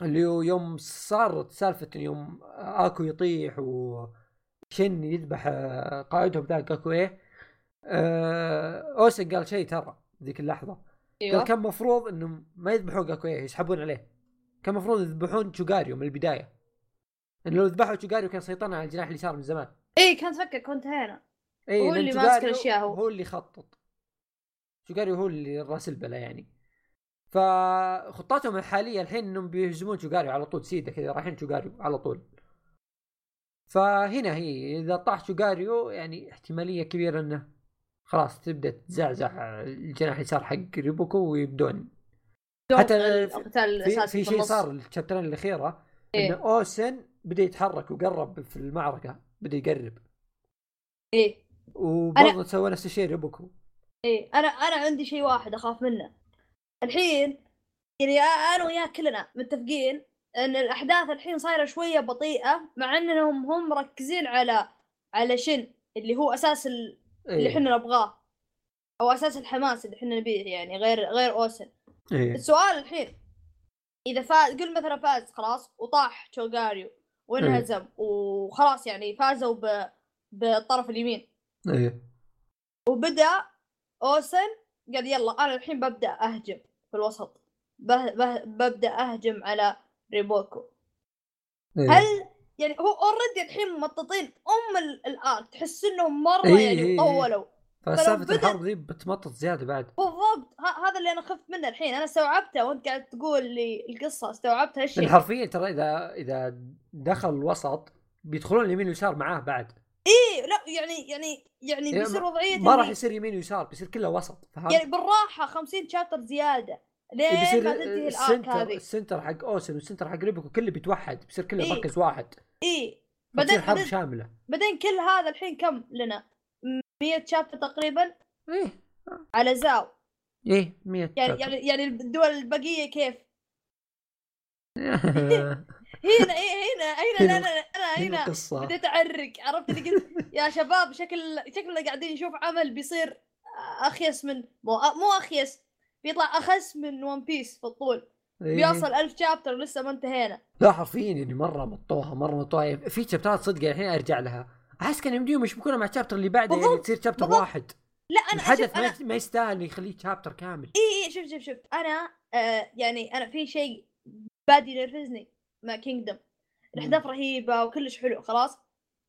اللي هو يوم صارت سالفة يوم أكو يطيح وشن يذبح آه، قائدهم ذاك أكو إيه آه، أوسن قال شيء ترى ذيك اللحظة. إيوه. قال كان مفروض إنهم ما يذبحون جاكويه يسحبون عليه. كان مفروض يذبحون تشوغاريو من البداية. لو ذبحوا تشوغاريو كان سيطرنا على الجناح اليسار من زمان إيه كانت فكك كنت هنا اي هو اللي ماسك الأشياء هو. هو اللي يخطط تشوغاريو هو اللي رأس البلا يعني فخطتهم الحالية الحين إنهم بيهزمون تشوغاريو على طول سيده كذا رايحين تشوغاريو على طول فهنا هي إذا طاح تشوغاريو يعني احتمالية كبيرة إنه خلاص تبدأ تزعزع الجناح اليسار حق ريبوكو ويبدون حتى في, في في شيء. صار الشابترين الأخيرة إيه. ان أوسن بدأ يتحرك وقرب في المعركة بدأ يقرب. إيه. وبرضه سوى نفس الشيء ريبوكو إيه. أنا أنا عندي شيء واحد أخاف منه. الحين يعني أنا وياك كلنا متفقين إن الأحداث الحين صايرة شوية بطيئة مع إنهم هم مركزين على على شن؟ اللي هو أساس ال- اللي إيه. إحنا نبغاه. أو أساس الحماس اللي إحنا نبيه يعني غير غير أوسن. إيه. السؤال الحين إذا فاز قل مثلا فاز خلاص وطاح تشوغاريو. وانهزم. وخلاص يعني فازوا ب... بالطرف اليمين. إيه. وبدأ أوسن قال يلا أنا الحين ببدأ أهجم في الوسط. به... به... ببدأ أهجم على ريبوكو. إيه. هل يعني هو already الحين ممططين أم ال- ال arc تحس إنهم مرة إيه، يعني إيه، طولوا. فسالفة الحرب ذي بتمطط زيادة بعد. بالضبط. ه- هذا اللي أنا خفت منه الحين. أنا استوعبته وأنت قاعد تقول لي القصة استوعبت هالشيء. حرفيا ترى اذا إذا دخل الوسط بيدخلون اليمين واليسار معاه بعد. إيه لا يعني يعني يعني إيه، بيصير وضعية ما راح يصير يمين ويسار بيصير كله وسط فهمت؟ يعني بالراحة 50 chapter زيادة. إيه، بيصير ما تنتهي ال arc ال center هذه ال center حق أوسن وال center حق ريبوكو كله بيتوحد بيصير كله إيه. مركز واحد. إيه. بعدين حرب شاملة. بعدين كل هذا الحين كم لنا؟ 100 شابتر تقريبا؟ إيه. على زاو. إيه 100 يعني يعني يعني الدول البقية كيف؟ [LAUGHS] هنا إيه هنا هنا لا لا أنا هنا. بديت أعرق. عرفت اللي قلت؟ [LAUGHS] يا شباب شكل شكلنا قاعدين نشوف عمل بيصير أخيس من مو مو أخيس. بيطلع أخس من ون بيس في الطول. إيه. بيوصل ألف شابتر ولسه ما انتهينا. لا حرفيا يعني مرة مطوها مرة مطوها. في شابترات صدق الحين أرجع لها. أحس كان يمديهم يشبكونها مع الشابتر اللي بعده يعني تصير شابتر بالضبط. واحد. لا أنا الحدث ما, يت- ما يستاهل انه يخليه شابتر كامل. إي إي شوف شوف شوف. أنا آه يعني أنا في شيء بادي ينرفزني مع كينجدم الأحداث رهيبة وكلش حلو خلاص.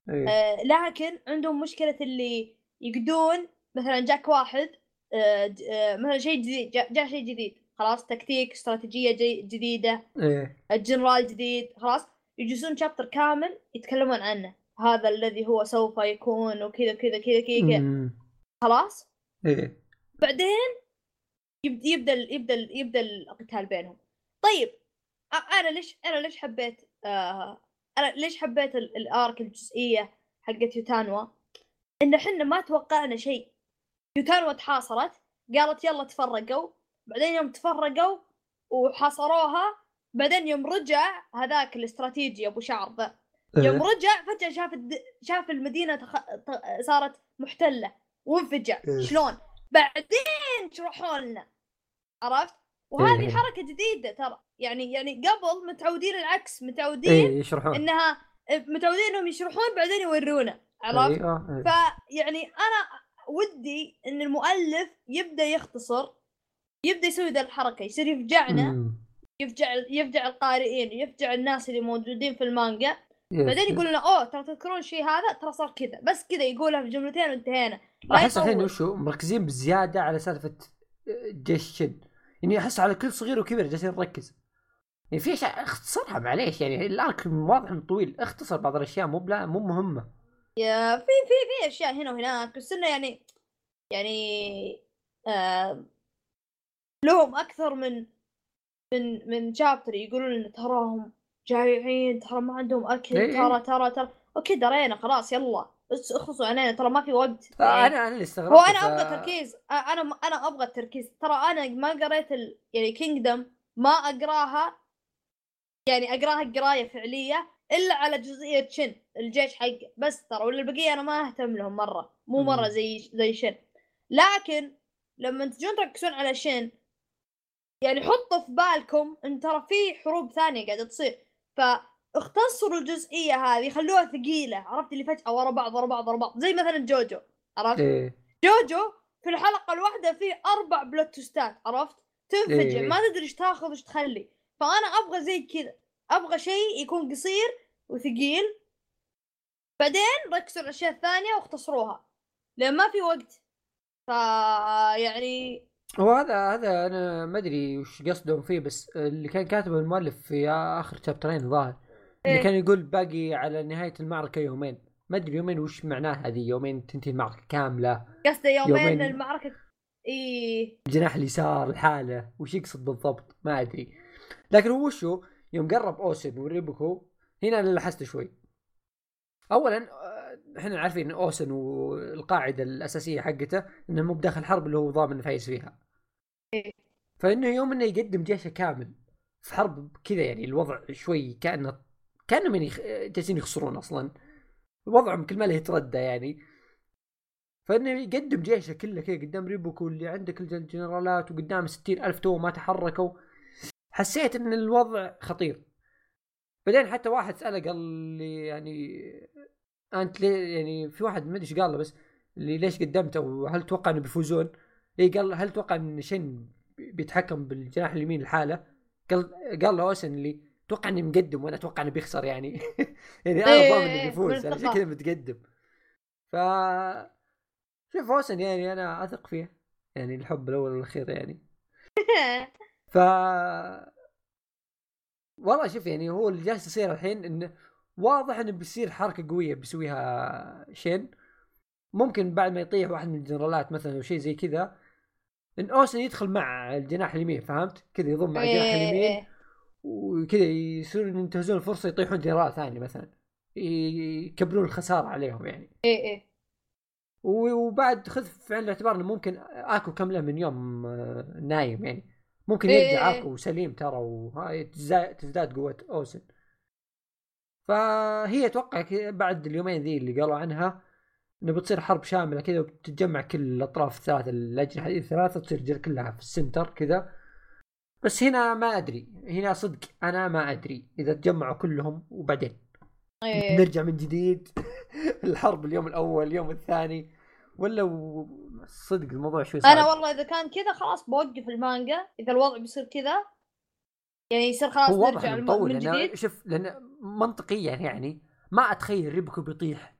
إيه. آه لكن عندهم مشكلة اللي يقدون مثلا جاك واحد آه آه مثلا شيء جديد جاء, جاء شيء جديد خلاص. تكتيك استراتيجية جي جديدة إيه. الجنرال جديد خلاص. يجلسون شابتر كامل يتكلمون عنه. هذا الذي هو سوف يكون وكذا كذا كذا. كذا. خلاص؟ إيه. بعدين يبدأ يبدأ يبدا يبدأ القتال بينهم. طيب أنا ليش أنا ليش حبيت آه أنا ليش حبيت ال- الأرك الجزئية حقت يوتانوا؟ إن إحنا ما توقعنا شيء. يوتانوا تحاصرت قالت يلا تفرقوا. بعدين يوم تفرقوا وحاصروها بعدين يوم رجع هذاك الاستراتيجي أبو شعر ذا يوم إيه. رجع فجأة شاف الد... شاف المدينة تخ... ت... صارت محتلة وانفجع إيه. شلون بعدين شرحوا لنا عرفت وهذه إيه. حركة جديدة ترى يعني يعني قبل متعودين العكس متعودين يشرحون إنها متعودين إنهم يشرحون بعدين يورونا عرفت آه،. فيعني أنا ودي إن المؤلف يبدأ يختصر يبدأ يسوي ذا الحركة يصير يفجعنا. يفجع يفجع القارئين يفجع الناس اللي موجودين في المانجا. بعدين يقول لنا أوه ترى تذكرون الشيء هذا؟ ترى صار كذا. بس كذا يقولها في جملتين وانتهينا. أحس الحين. وشو؟ مركزين بزيادة على سالفة جيش شن يعني أحس على كل صغير وكبير جالسين نركز. يعني في أشياء أختصرها معليش يعني الأرك واضح إنه طويل. أختصر بعض الأشياء مو بلا مو مهمة. يا في في في أشياء هنا وهناك بس إنه يعني يعني آه لهم أكثر من من من شابتر يقولون ان تراهم جايعين ترى ما عندهم أكل إيه. ترى ترى ترى. أوكي درينا خلاص يلا. اخلصوا علينا ترى ما في وقت. يعني أنا أنا اللي استغربت هو أنا ف- أبغى تركيز. أنا أنا أبغى التركيز. ترى أنا ما قريت ال... يعني كينجدم ما أقراها يعني أقراها قراية فعلية إلا على جزئية شن الجيش حقه. بس ترى ولا البقيه أنا ما أهتم لهم مرة. مو مرة. زي زي شن. لكن لما تجون تركزون على شن يعني حطوا في بالكم إن ترى في حروب ثانية قاعدة تصير. فاختصروا الجزئية هذه خلوها ثقيلة عرفت اللي فجأة ورا بعض ورا بعض ورا بعض زي مثلا جوجو عرفت؟ إيه. جوجو في الحلقة الواحدة فيه أربع بلوت توستات عرفت؟ تنفجر إيه. ما تدري إيش تاخذ إيش تخلي. فأنا أبغى زي كذا أبغى شيء يكون قصير وثقيل. بعدين ركزوا الأشياء الثانية واختصروها لأن ما في وقت. ف يعني هو هذا هذا أنا ما أدري وش قصدهم فيه بس اللي كان كاتبه المؤلف في آخر شابترين الظاهر اللي إيه. كان يقول باقي على نهاية المعركة يومين. ما أدري يومين وش معناه هذه يومين تنتهي المعركة كاملة قصده يومين, يومين. المعركة. إيه. الجناح اليسار الحالة وش يقصد بالضبط؟ ما أدري. لكن هو وشو؟ يوم قرب اوسن وريبوكو هنا أنا لاحظت شوي. اولا إحنا عارفين إن أوسن والقاعدة الأساسية حقته إنه مو بداخل حرب اللي هو ضامن فايز فيها. فإنه يوم إنه يقدم جيشه كامل في حرب كذا يعني الوضع شوي كأنه كأنهم يعني جالسين يخسرون أصلا. وضعهم كل ما له يتردى يعني. فإنه يقدم جيشه كله كذا قدام ريبوكو اللي عنده كل الجنرالات وقدام ستين ألف تو ما تحركوا. حسيت إن الوضع خطير. بعدين حتى واحد سأله قال لي يعني أنت ليه يعني في واحد ما أدري إيش قال له بس اللي ليش قدمت أو هل تتوقع إنه بيفوزون؟ اي قال هل تتوقع إن شن بيتحكم بالجناح اليمين لحاله؟ قال قال له أوسن اللي أتوقع اني مقدم وأنا أتوقع إنه بيخسر يعني [LAUGHS] يعني أنا إيه، ضامن إنه بيفوز أنا عشان. كذا متقدم ف شوف أوسن يعني أنا أثق فيه يعني الحب الأول والأخير يعني [LAUGHS] ف والله شوف يعني هو اللي جالس يصير الحين إنه واضح إنه بيصير حركة قوية بيسويها شين ممكن بعد ما يطيح واحد من الجنرالات مثلا أو شيء زي كذا إن أوسن يدخل مع الجناح اليمين فهمت؟ كذا يضم مع الجناح إيه، اليمين إيه. وكذا يصيرون ينتهزون الفرصة يطيحون جنرال ثاني مثلا يكبرون الخسارة عليهم يعني إيه و- وبعد خذ في عين الاعتبار إنه ممكن أكو كامله من يوم آه، نايم يعني ممكن إيه. يرجع أكو سليم ترى وهاي تزداد قوة أوسن فهي أتوقع بعد اليومين ذي اللي قالوا عنها إنه بتصير حرب شاملة كذا وبتتجمع كل الأطراف الثلاثة الأجنحة الثلاثة تصير كلها في السنتر كذا. بس هنا ما أدري هنا صدق أنا ما أدري إذا تجمعوا كلهم وبعدين. إيه. نرجع من جديد [LAUGHS] الحرب اليوم الأول اليوم الثاني. ولا صدق الموضوع شوي صعب. أنا والله إذا كان كذا خلاص بوقف المانجا إذا الوضع بيصير كذا يعني يصير خلاص هو نرجع مطول من جديد شوف لأن منطقيا يعني ما أتخيل ريبوكو بيطيح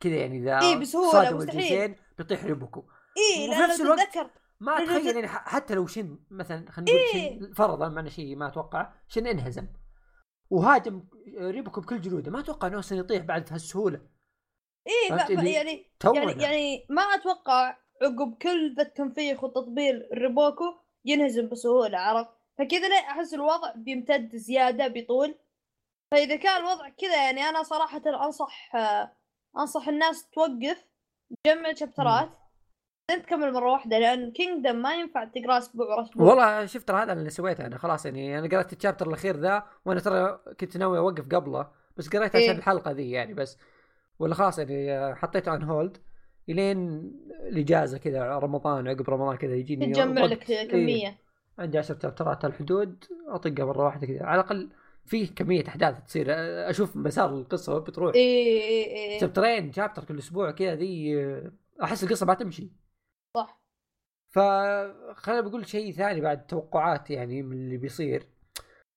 كذا يعني إذا إيه، صادموا مستحيل. بيطيح ريبوكو إيه وفي لأن نفس لو الوقت- تتذكر ما أتخيل. يعني حتى لو شن مثلا خلينا نقول إيه. شن فرضا معنا شيء ما أتوقع شن انهزم وهاجم ريبوكو بكل جنوده ما أتوقع إنه يطيح بعد هالسهولة إيه يعني يعني يعني ما أتوقع عقب كل ذا التنفيخ وتطبيل الريبوكو ينهزم بسهولة عرفت فكذا ليه أحس الوضع بيمتد زيادة بيطول فإذا كان الوضع كذا يعني أنا صراحة أنصح أنصح الناس توقف تجمع شابترات بعدين تكمل مرة واحدة لأن كينجدم ما ينفع تقرأ أسبوع ورا أسبوع والله شفت هذا اللي سويته أنا خلاص يعني أنا قرأت الشابتر الأخير ذا وأنا ترى كنت ناوي أوقف قبله بس قريته عشان إيه. الحلقة ذي يعني بس ولا خلاص يعني حطيته عن هولد إلين الإجازة كذا رمضان عقب رمضان كذا يجيني تجمع. لك إيه. عندي 10 شابترات على الحدود أطقها مرة واحدة كذا. على الأقل في كمية أحداث تصير. أشوف مسار القصة وين بتروح. إيه إيه إيه شابترين شابتر كل أسبوع كذا ذي أحس القصة ما تمشي. صح. فخلينا بقول شيء ثاني بعد توقعات يعني من اللي بيصير.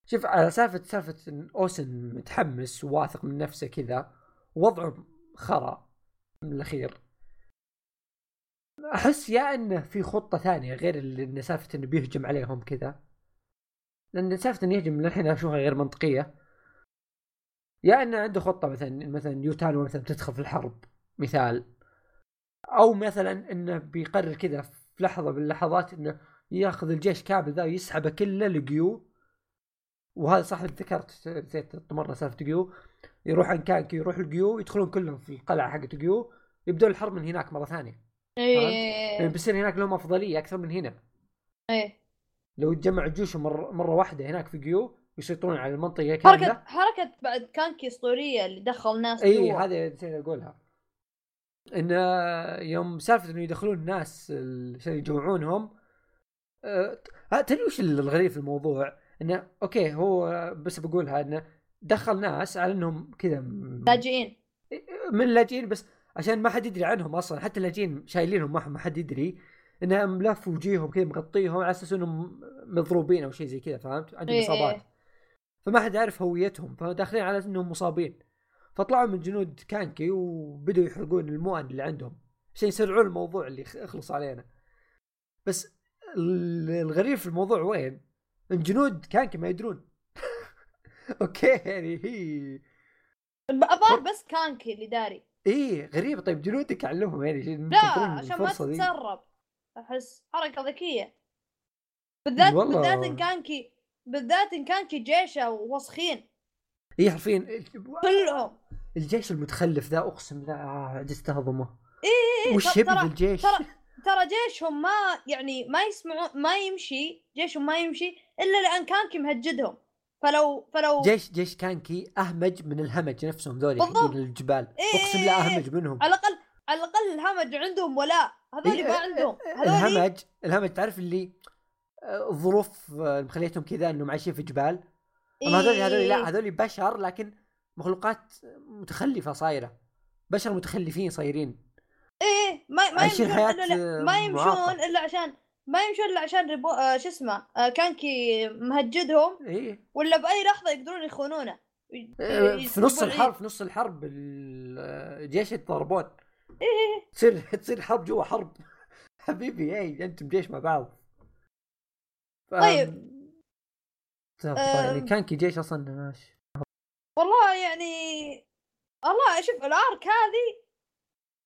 شوف على سالفة سالفة إن أوسن متحمس وواثق من نفسه كذا وضعه خرا. من الأخير. أحس يا إنه في خطة ثانية غير اللي سالفة إنه بيهجم عليهم كذا. لأن سالفة إنه يهجم للحين أشوفها غير منطقية. يا إنه عنده خطة مثلا مثلا يوتانو مثلا تدخل في الحرب مثال. أو مثلا إنه بيقرر كذا في لحظة من اللحظات إنه يأخذ الجيش كامل ذا ويسحبه كله لقيو وهذا صح ذكرت نسيت طمرنا سالفة قيو يروح عن كانكي يروح القيو يدخلون كلهم في القلعة حقت قيو يبدون الحرب من هناك مرة ثانية. إيه. بيصير هناك لهم أفضلية أكثر من هنا. إيه. لو تجمع جيوشهم مرة, مرة واحدة هناك في قيو يسيطرون على المنطقة كاملة. حركة حركة بعد كانكي أسطورية اللي دخل ناس إي. هذا نسيت أقولها. إن يوم سالفة إنه يدخلون ال- عشان يجوعونهم أه ها، تدري وش الغريب في الموضوع؟ إنه أوكي هو بس بقولها إنه دخل ناس على إنهم كذا م- لاجئين. من اللاجئين بس عشان ما حد يدري عنهم أصلا. حتى اللاجئين شايلينهم ما ما حد يدري. انها ملف وجيههم كذا مغطيهم على أساس إنهم مضروبين أو شيء زي كذا فهمت؟ عندهم إيه إصابات. إيه. فما حد يعرف هويتهم فداخلين على إنهم مصابين. فطلعوا من جنود كانكي وبدوا يحرقون المؤن اللي عندهم عشان يسرعون الموضوع اللي يخلص علينا. بس ال- الغريب في الموضوع وين؟ إن جنود كانكي ما يدرون. [LAUGHS] أوكي يعني هي الظاهر بس كانكي اللي داري. إيه غريب. طيب جنودك علمهم يعني لا عشان ما. تتسرب. أحس حركة ذكية. بالذات والله. بالذات إن كانكي بالذات إن كانكي جيشه وسخين. إيه حرفيا. كلهم. الجيش المتخلف ذا أقسم بالله آه، عجزت اهضمه إيه، وش ترى- يبي ترى- بالجيش؟ ترى ترى جيشهم ما يعني ما يسمعون ما يمشي. جيشهم ما يمشي إلا لأن كانكي مهجدهم. فلو فلو. جيش جيش كانكي أهمج من الهمج نفسهم ذولي. حقين الجبال. إيه، أقسم بالله إيه، أهمج منهم. على الأقل على الأقل الهمج عندهم ولاء. هذول إيه، ما عندهم. هذول الهمج الهمج تعرف اللي آه، الظروف آه، مخليتهم كذا إنهم عايشين في جبال. اما هذول هذول إيه. لا هذول بشر لكن مخلوقات متخلفة صايرة. بشر متخلفين صايرين. إيه ما ما يمشون إلا لا- آه، ما يمشون. إلا عشان ما يمشون إلا عشان ريبو... آه شو اسمه آه كانكي مهجدهم إيه ولا بأي لحظة يقدرون يخونونه. ي- آه، ي- في نص الحرب في نص الحرب الجيش يتضاربون إيه. تصير تصير حرب جوا حرب. [LAUGHS] حبيبي اي أنتم جيش مع بعض. ف... طيب. طيب، أم. يعني كانكي جيش أصلا ماشي. والله يعني والله شوف الأرك هذه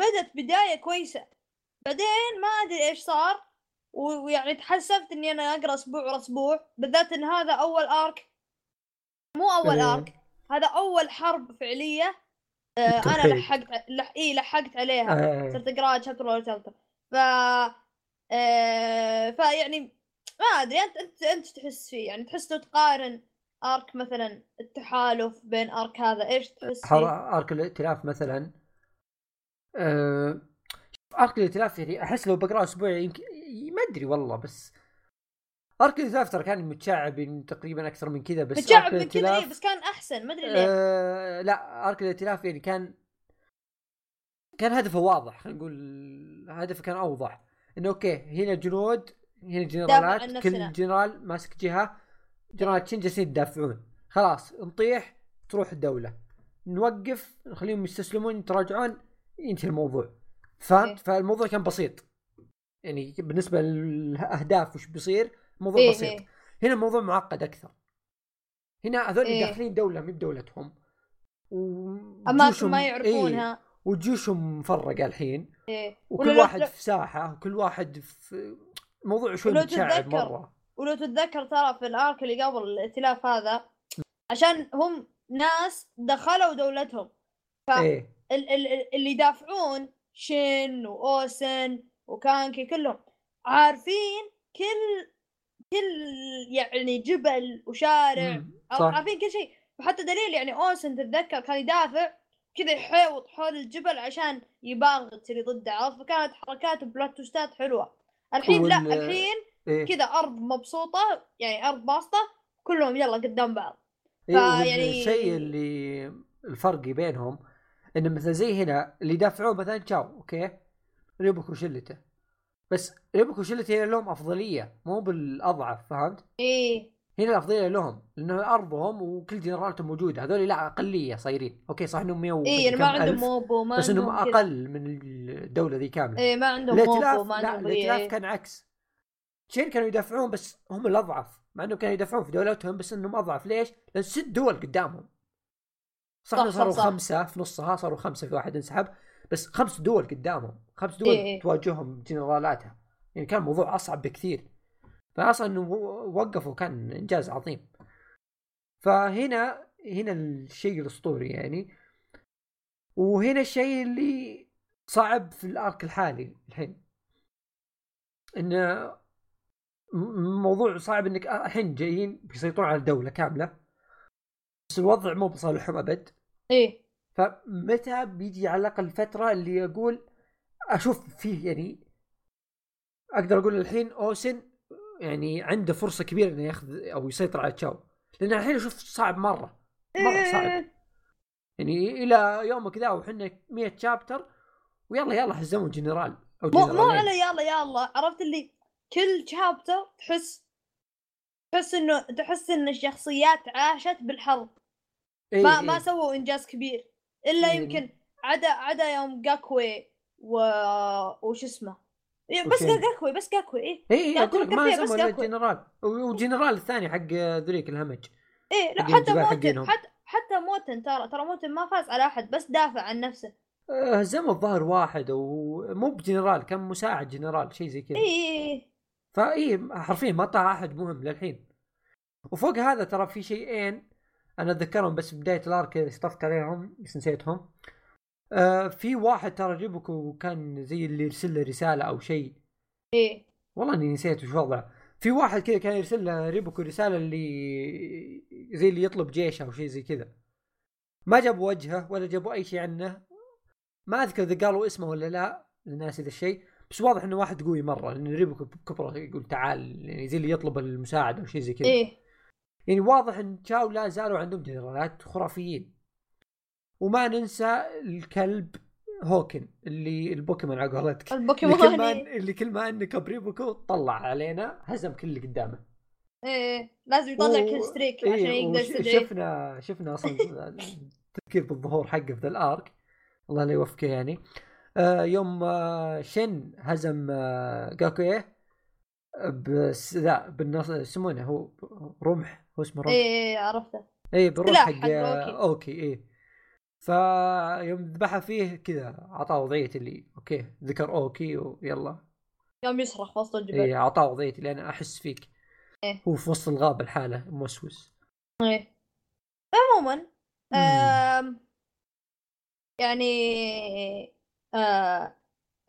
بدت بداية كويسة. بعدين ما أدري إيش صار. ويعني تحسفت إني أنا أقرأ أسبوع ورا أسبوع بالذات إن هذا أول ارك مو أول إيه. ارك هذا أول حرب فعلية آه أنا. لحقت لح... اي لحقت عليها آه. صرت أقرأها شابتر ورا شابتر ف آه... فيعني ما أدري أنت أنت أنت تحس فيه يعني تحس لو تقارن arc مثلا التحالف بين arc هذا إيش تحس. فيه؟ arc الائتلاف مثلا أه... arc الائتلاف يعني أحس لو بقرأه أسبوع يمكن ما أدري والله بس arc الائتلاف ترى كان متشعب تقريبا أكثر من كذا بس متشعب من كذا إيه، بس كان أحسن ما أدري ليه. أه... لا arc الائتلاف يعني كان كان هدفه واضح خلينا نقول هدفه كان أوضح. إنه أوكي هنا جنود هنا جنرالات. كل جنرال ماسك جهة جنرالات شين جالسين يدافعون خلاص نطيح تروح الدولة. نوقف نخليهم يستسلمون يتراجعون ينتهي الموضوع. فهمت؟ إيه. فالموضوع كان بسيط. يعني بالنسبة للأهداف وش بيصير الموضوع إيه بسيط. إيه. هنا الموضوع معقد أكثر. هنا هذول إيه. داخلين دولة مي بدولتهم. اماكن ما إيه، يعرفونها وجيوشهم مفرقه الحين. إيه. وكل واحد لو- في ساحة وكل واحد في موضوع شوي ولو متشعب تتذكر- مرة. ولو تتذكر ترى في الأرك اللي قبل الائتلاف هذا عشان هم ناس دخلوا دولتهم. ف- ال- اللي يدافعون شين وأوسن وكانكي كلهم عارفين كل كل يعني جبل وشارع عارفين كل شيء. وحتى دليل يعني أوسن تتذكر كان يدافع كذا يحيوط حول الجبل عشان يباغت اللي ضده عرفت؟ فكانت حركات plot twist ات حلوة. الحين لا الحين إيه. كذا أرض مبسوطة يعني أرض باسطة كلهم يلا قدام بعض. إيه فيعني- الشيء اللي الفرق بينهم انه مثلا زي هنا اللي يدافعون مثلا تشاو أوكي؟ ريبوكو شلته بس ريبوكو شلته هنا لهم أفضلية مو بالأضعف فهمت؟ إيه هنا الأفضلية لهم لأنه أرضهم وكل جنرالاتهم موجودة هذول لا أقلية صايرين أوكي صح إنهم 100 إيه يعني ما عندهم موبو ما بس إنهم. أقل من الدولة ذي كاملة إيه ما عندهم موبو ما عندهم الائتلاف إيه. كان عكس شين كانوا يدافعون بس هم الأضعف مع إنهم كانوا يدافعون في دولتهم بس إنهم أضعف ليش؟ لأن ست دول قدامهم صح, صح، صاروا صح. خمسة في نصها صاروا خمسة في واحد انسحب بس خمس دول قدامهم خمس دول إيه، إيه. تواجههم جنرالاتها. يعني كان الموضوع أصعب بكثير. فاصلا إنه وقفوا كان إنجاز عظيم. فهنا هنا الشيء الأسطوري يعني. وهنا الشيء اللي صعب في الأرك الحالي الحين. انه موضوع صعب إنك الحين جايين بيسيطرون على الدولة كاملة. بس الوضع مو بصالحهم أبد. إيه. فمتى بيجي على الأقل فترة اللي أقول أشوف فيه يعني أقدر أقول الحين أوسن يعني عنده فرصة كبيرة إنه ياخذ أو يسيطر على تشاو لأن الحين أشوف صعب مرة مرة صعب إيه. يعني إلى يومك ذا وحنا 100 chapter ويلا يلا هزموا جنرال أو مو مو. على يلا يلا عرفت اللي كل chapter تحس تحس إنه تحس إن الشخصيات عاشت بالحرب إيه ما إيه. ما سووا إنجاز كبير إلا إيه. يمكن عدا عدا يوم جاكوي و وش اسمه إيه، بس. جاكوي بس جاكوي اي اي لا، أقول لك ما جاكوي. الجنرال والجنرال الثاني حق ذريك الهمج إيه لا حتى موتن. حتى حتى موتن ترى ترى موتن ما فاز على أحد بس دافع عن نفسه آه، هزموا الظاهر واحد ومو بجنرال كان مساعد جنرال شيء زي كذا اي اي فاي حرفيا ما طاح أحد مهم للحين وفوق هذا ترى في شيئين أنا أتذكرهم بس بداية ال arc اشطفت عليهم بس نسيتهم. آه في واحد ترى ريبوكو كان زي اللي يرسل له رسالة أو شيء إيه. والله إني نسيت وش وضعه. في واحد كذا كان يرسل له ريبوكو رسالة اللي زي اللي يطلب جيش أو شيء زي كذا. ما جابوا وجهه ولا جابوا أي شيء عنه. ما أذكر إذا قالوا اسمه ولا لا للناس ذا الشيء بس واضح إنه واحد قوي مرة لأن ريبوكو بكبره يقول تعال يعني زي اللي يطلب المساعدة أو شيء زي كذا. إيه. يعني واضح إن تشاو لا زالوا عندهم جنرالات خرافيين. وما ننسى الكلب هوكن اللي البوكيمون على قولتك. اللي كل ما البوكيمون اللي كل ما انك بريبوكو طلع علينا هزم كل اللي قدامه. إيه لازم يطلع و- كل streak إيه، عشان يقدر يستدعي شفنا شفنا أصلا [LAUGHS] التذكير بالظهور حقه في ذا ال arc. الله لا يوفقه يعني. آه يوم آه شن هزم آه جاكويه. بس لا بالنص يسمونه هو رمح هو اسمه رمح. إيه إيه، عرفته. اي بالروح سلاح حق آه،. أوكي اي فيوم ذبحها فيه كذا اعطاه وضعية اللي أوكي ذكر أوكي ويلا. يوم يصرخ في وسط الجبل اي اعطاه وضعية اللي أنا أحس فيك. إيه. هو في وسط الغابة الحاله موسوس إيه. عموما يعني آه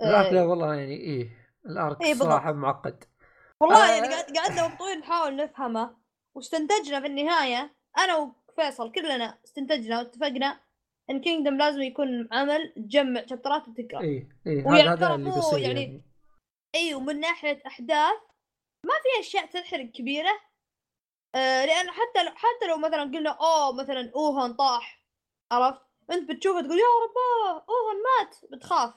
ال arc لا آه والله يعني إيه ال arc إيه،. صراحة معقد. والله آه. يعني قعد- قعدنا وقت طويل نحاول نفهمه. واستنتجنا في النهاية أنا وفيصل كلنا استنتجنا واتفقنا إن كينجدم لازم يكون عمل تجمع شابترات وتقرأ. إيه ويعني هذا اللي بيصير يعني- يعني, اي ومن ناحية أحداث ما في أشياء تنحرق كبيرة. آه لأن حتى لو حتى لو مثلا قلنا أوه مثلا أوهن طاح. عرفت؟ أنت بتشوفه تقول يا رباه أوهن مات. بتخاف.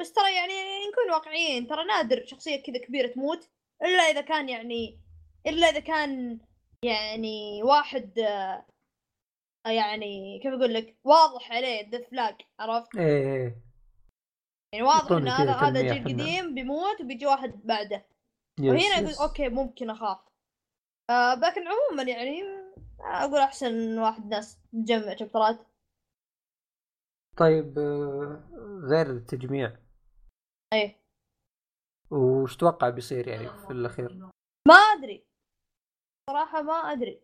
بس ترى يعني نكون واقعيين ترى نادر شخصية كذا كبيرة تموت. إلا إذا كان يعني إلا إذا كان يعني واحد آه يعني كيف أقول لك واضح عليه ال death flag عرفت؟ إيه إيه. يعني واضح إن هذا هذا جيل قديم بيموت وبيجي واحد بعده. yes، وهنا yes. يقول أوكي ممكن أخاف. آه لكن عموما يعني أقول أحسن واحد ناس تجمع chapter ات طيب آه، غير التجميع. إيه. وش تتوقع بيصير يعني في الأخير؟ ما أدري. صراحة ما أدري.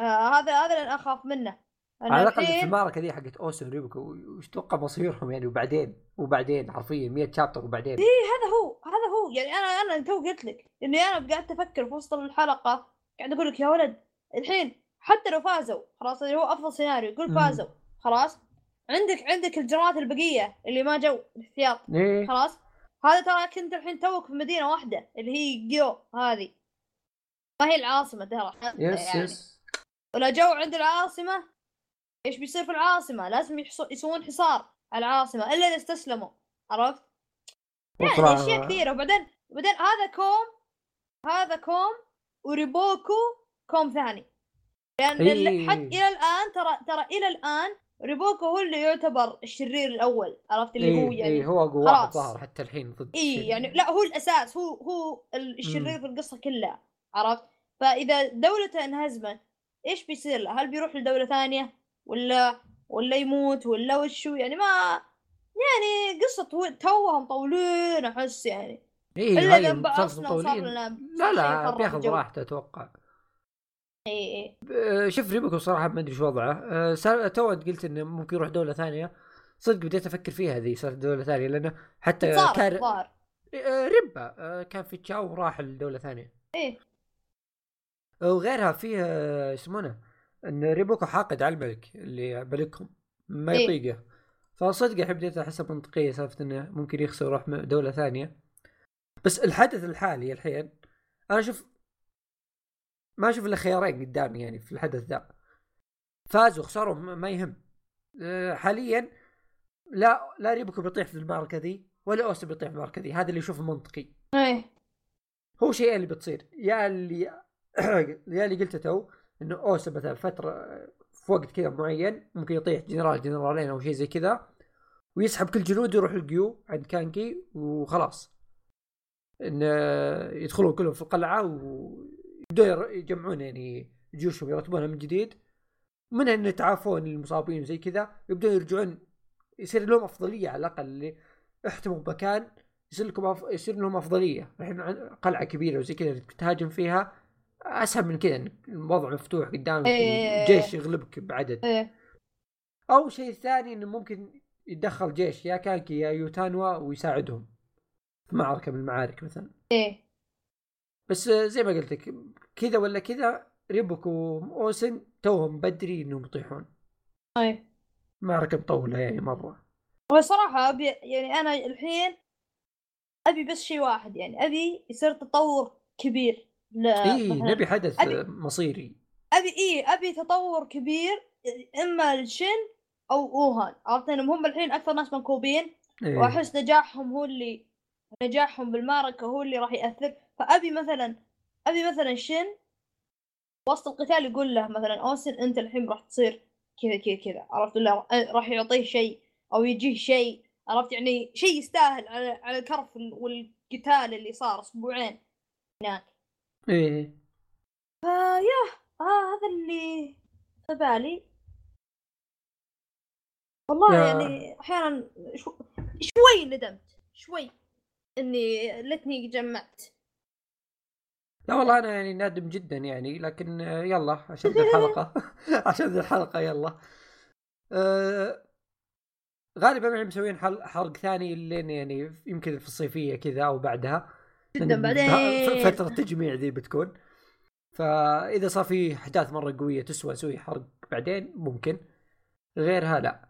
آه هذا هذا اللي أخاف منه. على الأقل في المعركه دي حقت أوسن ريبوكو وش تتوقع مصيرهم يعني وبعدين؟ وبعدين حرفيا 100 chapter وبعدين. هذا هو هذا هو. يعني أنا أنا تو قلت لك إني أنا قاعد أفكر في وسط الحلقة قاعد أقول لك يا ولد الحين حتى لو فازوا خلاص اللي هو أفضل سيناريو قول مم. فازوا خلاص؟ عندك عندك الجرات البقية اللي ما جو الاحتياط إيه. خلاص؟ هذا ترى كنت الحين توك في مدينة واحدة اللي هي جيو هذه. ما هي العاصمة ترى لسه يعني. لسه ولا جو عند العاصمة إيش بيصير في العاصمة؟ لازم يسوون حصار على العاصمة إلا إذا استسلموا. عرفت؟ يعني أشياء كثيرة. وبعدين وبعدين هذا كوم هذا كوم وريبوكو كوم ثاني. لأن. ال- حتى إلى الآن ترى ترى إلى الآن ريبوكو هو اللي يعتبر الشرير الأول عرفت اللي هو إيه يعني إيه هو اقوى واحد خلاص. ظهر حتى الحين ضد اي. يعني لا هو الأساس هو هو ال- الشرير في القصة كلها عرفت؟ فإذا دولته انهزمت إيش بيصير له؟ هل بيروح لدولة ثانية ولا ولا يموت ولا وشو يعني ما يعني قصة تو- توها مطولين أحس يعني. إيه إلا إذا طويلين لنا لا صار لا بياخذ. راحته أتوقع. اي اي آه، شوف ريبوكو صراحة ما أدري شو وضعه. سا- تو قلت إنه ممكن يروح دولة ثانية. صدق بديت أفكر فيها ذي صارت دولة ثانية لأنه حتى آه، ريبا آه، كان في تشاو وراح لدولة ثانية. إيه. وغيرها فيه آه، يسمونه إن ريبوكو حاقد على الملك اللي ملكهم ما إيه. يطيقه. فصدق الحين بديت أحسها منطقية سالفة إنه ممكن يخسر ويروح م- دولة ثانية. بس الحدث الحالي الحين أنا أشوف ما أشوف إلا خيارين قدامي يعني في الحدث ذا. فازوا خسروا ما يهم. أه، حاليا لا لا ريبوكو بيطيح في المعركه ذي ولا أوسا بيطيح في المعركه ذي. هذا اللي يشوفه منطقي. إيه. هو شيئين اللي بتصير. يا اللي [COUGHS] يا اللي قلته تو إنه أوسا مثلا فترة في وقت كذا معين ممكن يطيح جنرال جنرالين أو شيء زي كذا ويسحب كل جنوده يروح القيو عند كانكي وخلاص. إن يدخلون كلهم في القلعة ويبدون ير- يجمعون يعني جيوشهم يرتبونها من جديد. منها ان يتعافون المصابين وزي كذا يبدون يرجعون يصير لهم أفضلية على الأقل اللي احتموا بمكان يصير لكم أف... يصير لهم أفضلية. الحين قلعة كبيرة وزي كذا تهاجم فيها أسهل من كذا الوضع مفتوح قدامك إيه. جيش يغلبك بعدد. أو شيء ثاني إنه ممكن يتدخل جيش يا كانكي يا يوتانوا ويساعدهم في معركة من المعارك مثلا. إيه. بس زي ما قلت لك كذا ولا كذا ريبوك واوسن توهم بدري إنهم يطيحون. إيه معركه مطوله يعني مرة. هو صراحة أبي يعني أنا الحين أبي بس شيء واحد يعني أبي يصير تطور كبير ل اي مثلاً- نبي حدث أبي- مصيري. أبي إيه أبي تطور كبير إما لشن أو أوهان عرفت؟ إنهم هم الحين أكثر ناس منكوبين إيه. وأحس نجاحهم هو اللي نجاحهم بالمعركة هو اللي راح يأثر. فأبي مثلا أبي مثلا شن وسط القتال يقول له مثلا أوسن أنت الحين راح تصير كذا كذا كذا. عرفت؟ ولا راح يعطيه شيء أو يجيه شيء. عرفت؟ يعني شيء يستاهل على على الكرف وال- والقتال اللي صار أسبوعين إيه. فيا آه هذا اللي في بالي. والله يا- يعني أحيانا شو... شوي ندمت شوي. إني ليتني جمعت. لا والله أنا يعني نادم جدا يعني لكن آه، يلا عشان ذي الحلقة. [LAUGHS] عشان ذي الحلقة يلا. أه غالبا يعني مسويين حرق ثاني لين يعني يمكن في الصيفية كذا أو بعدها. جدا بعدين. فترة تجميع ذي بتكون. فإذا صار في أحداث مرة قوية تسوى نسوي حرق بعدين ممكن. غيرها لا.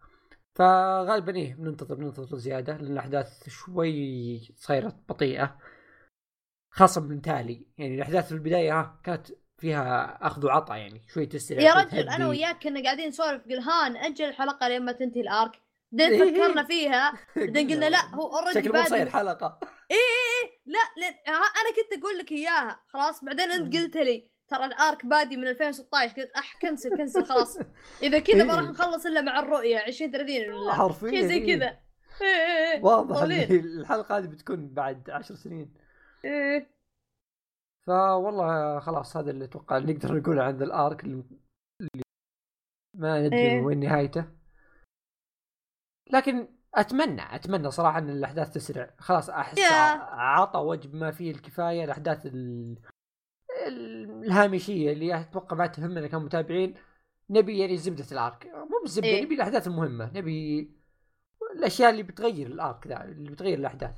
فغالبا إيه بننتظر بننتظر زيادة لأن الأحداث شوي صايرة بطيئة. خاصة من تالي يعني الأحداث في البداية ها كانت فيها أخذ وعطاء يعني شوي تستريح يا رجل أنا. وياك كنا قاعدين نسولف قل هان أجل الحلقة لما تنتهي ال arc بعدين إيه. فكرنا فيها [LAUGHS] بعدين قلنا لا هو already شكله صاير حلقة. إيه لا لأن ها- أنا كنت أقول لك إياها خلاص بعدين أنت قلت لي. ترى ال arc بادي من 2016 قلت أح cancel cancel خلاص [LAUGHS] إذا كذا ما راح إيه. نخلص إلا مع الرؤية 20 30 ولا حرفيا شيء زي إيه. كذا إيه. واضح الحلقة هذه بتكون بعد عشر سنين إيه. فوالله خلاص هذا اللي أتوقع نقدر نقوله عن الارك اللي ما ندري إيه. وين نهايته لكن أتمنى أتمنى صراحة إن الأحداث تسرع خلاص أحس. عطى وجب ما فيه الكفاية الاحداث ال... ال- الهامشية اللي أتوقع ما تهمنا كمتابعين نبي يعني زبدة الأرك. مو بالزبده إيه. نبي الأحداث المهمه نبي الأشياء اللي بتغير ال arc ذا اللي بتغير الأحداث.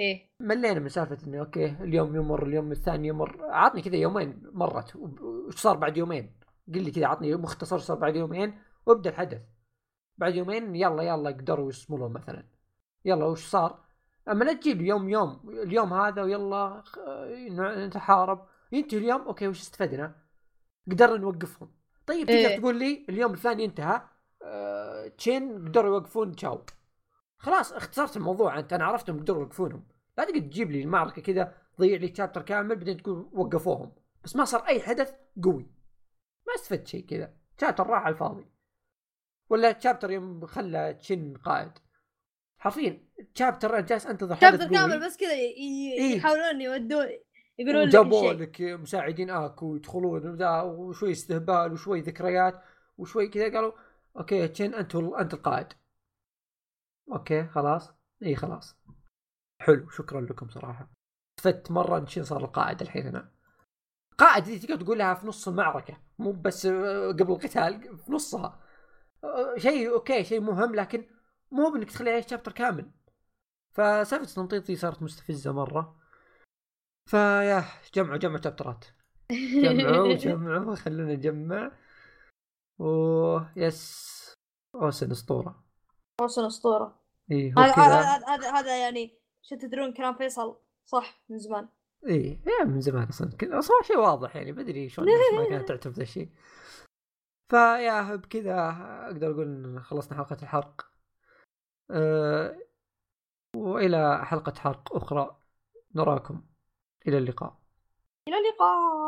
إيه. ملينا من سالفة إنه okay اليوم يمر اليوم الثاني يمر. عطني كذا يومين مرت. وش صار بعد يومين؟ قل لي كذا عطني مختصر صار بعد يومين وابدأ الحدث. بعد يومين يلا يلا قدروا يصملوا مثلا. يلا وش صار؟ أما لا تجيب يوم يوم اليوم هذا ويلا نتحارب. ينتهي اليوم okay وش استفدنا؟ قدرنا نوقفهم. طيب تقدر إيه. تقول لي اليوم الثاني انتهى؟ آه، تشين قدروا يوقفون تشاو. خلاص اختصرت الموضوع أنت أنا عرفتهم قدروا يوقفونهم. لا تقعد تجيب لي المعركة كذا تضيع لي شابتر كامل بعدين تقول وقفوهم. بس ما صار أي حدث قوي. ما استفدت شيء كذا. شابتر راح على الفاضي. ولا شابتر يوم خلى تشين قائد. حرفيا شابتر أنا جالس أنتظر حدث شابتر قوي. كامل بس كذا إيه. يحاولون يودون يقولون لك وجابوا شيء لك مساعدين اكو يدخلون وشوي استهبال وشوي ذكريات وشوي كذا قالوا okay تشين أنت أنت القائد. okay خلاص. إي خلاص. حلو شكرا لكم صراحة. استفدت مرة تشين صار القائد الحين أنا قائد ذي تقدر تقولها في نص المعركة مو بس آه، قبل القتال في نصها. آه، شيء okay شيء مهم لكن مو بإنك تخلي عليه chapter كامل. فسالفة التمطيط ذي صارت مستفزة مرة. فيا جمعوا جمعوا chapter ات [LAUGHS] جمعوا جمعوا خلونا نجمع. و yes. أوسن أسطورة. أوسن أسطورة. إي هذا هذا هذا يعني شو تدرون كلام فيصل صح من زمان؟ إي من زمان أصلا. كذا أصلا شيء واضح يعني بدري شلون الناس ما كانت تعترف ذا الشيء. فيا بكذا أقدر أقول خلصنا حلقة الحرق. أه وإلى حلقة حرق أخرى. نراكم. إلى اللقاء إلى اللقاء.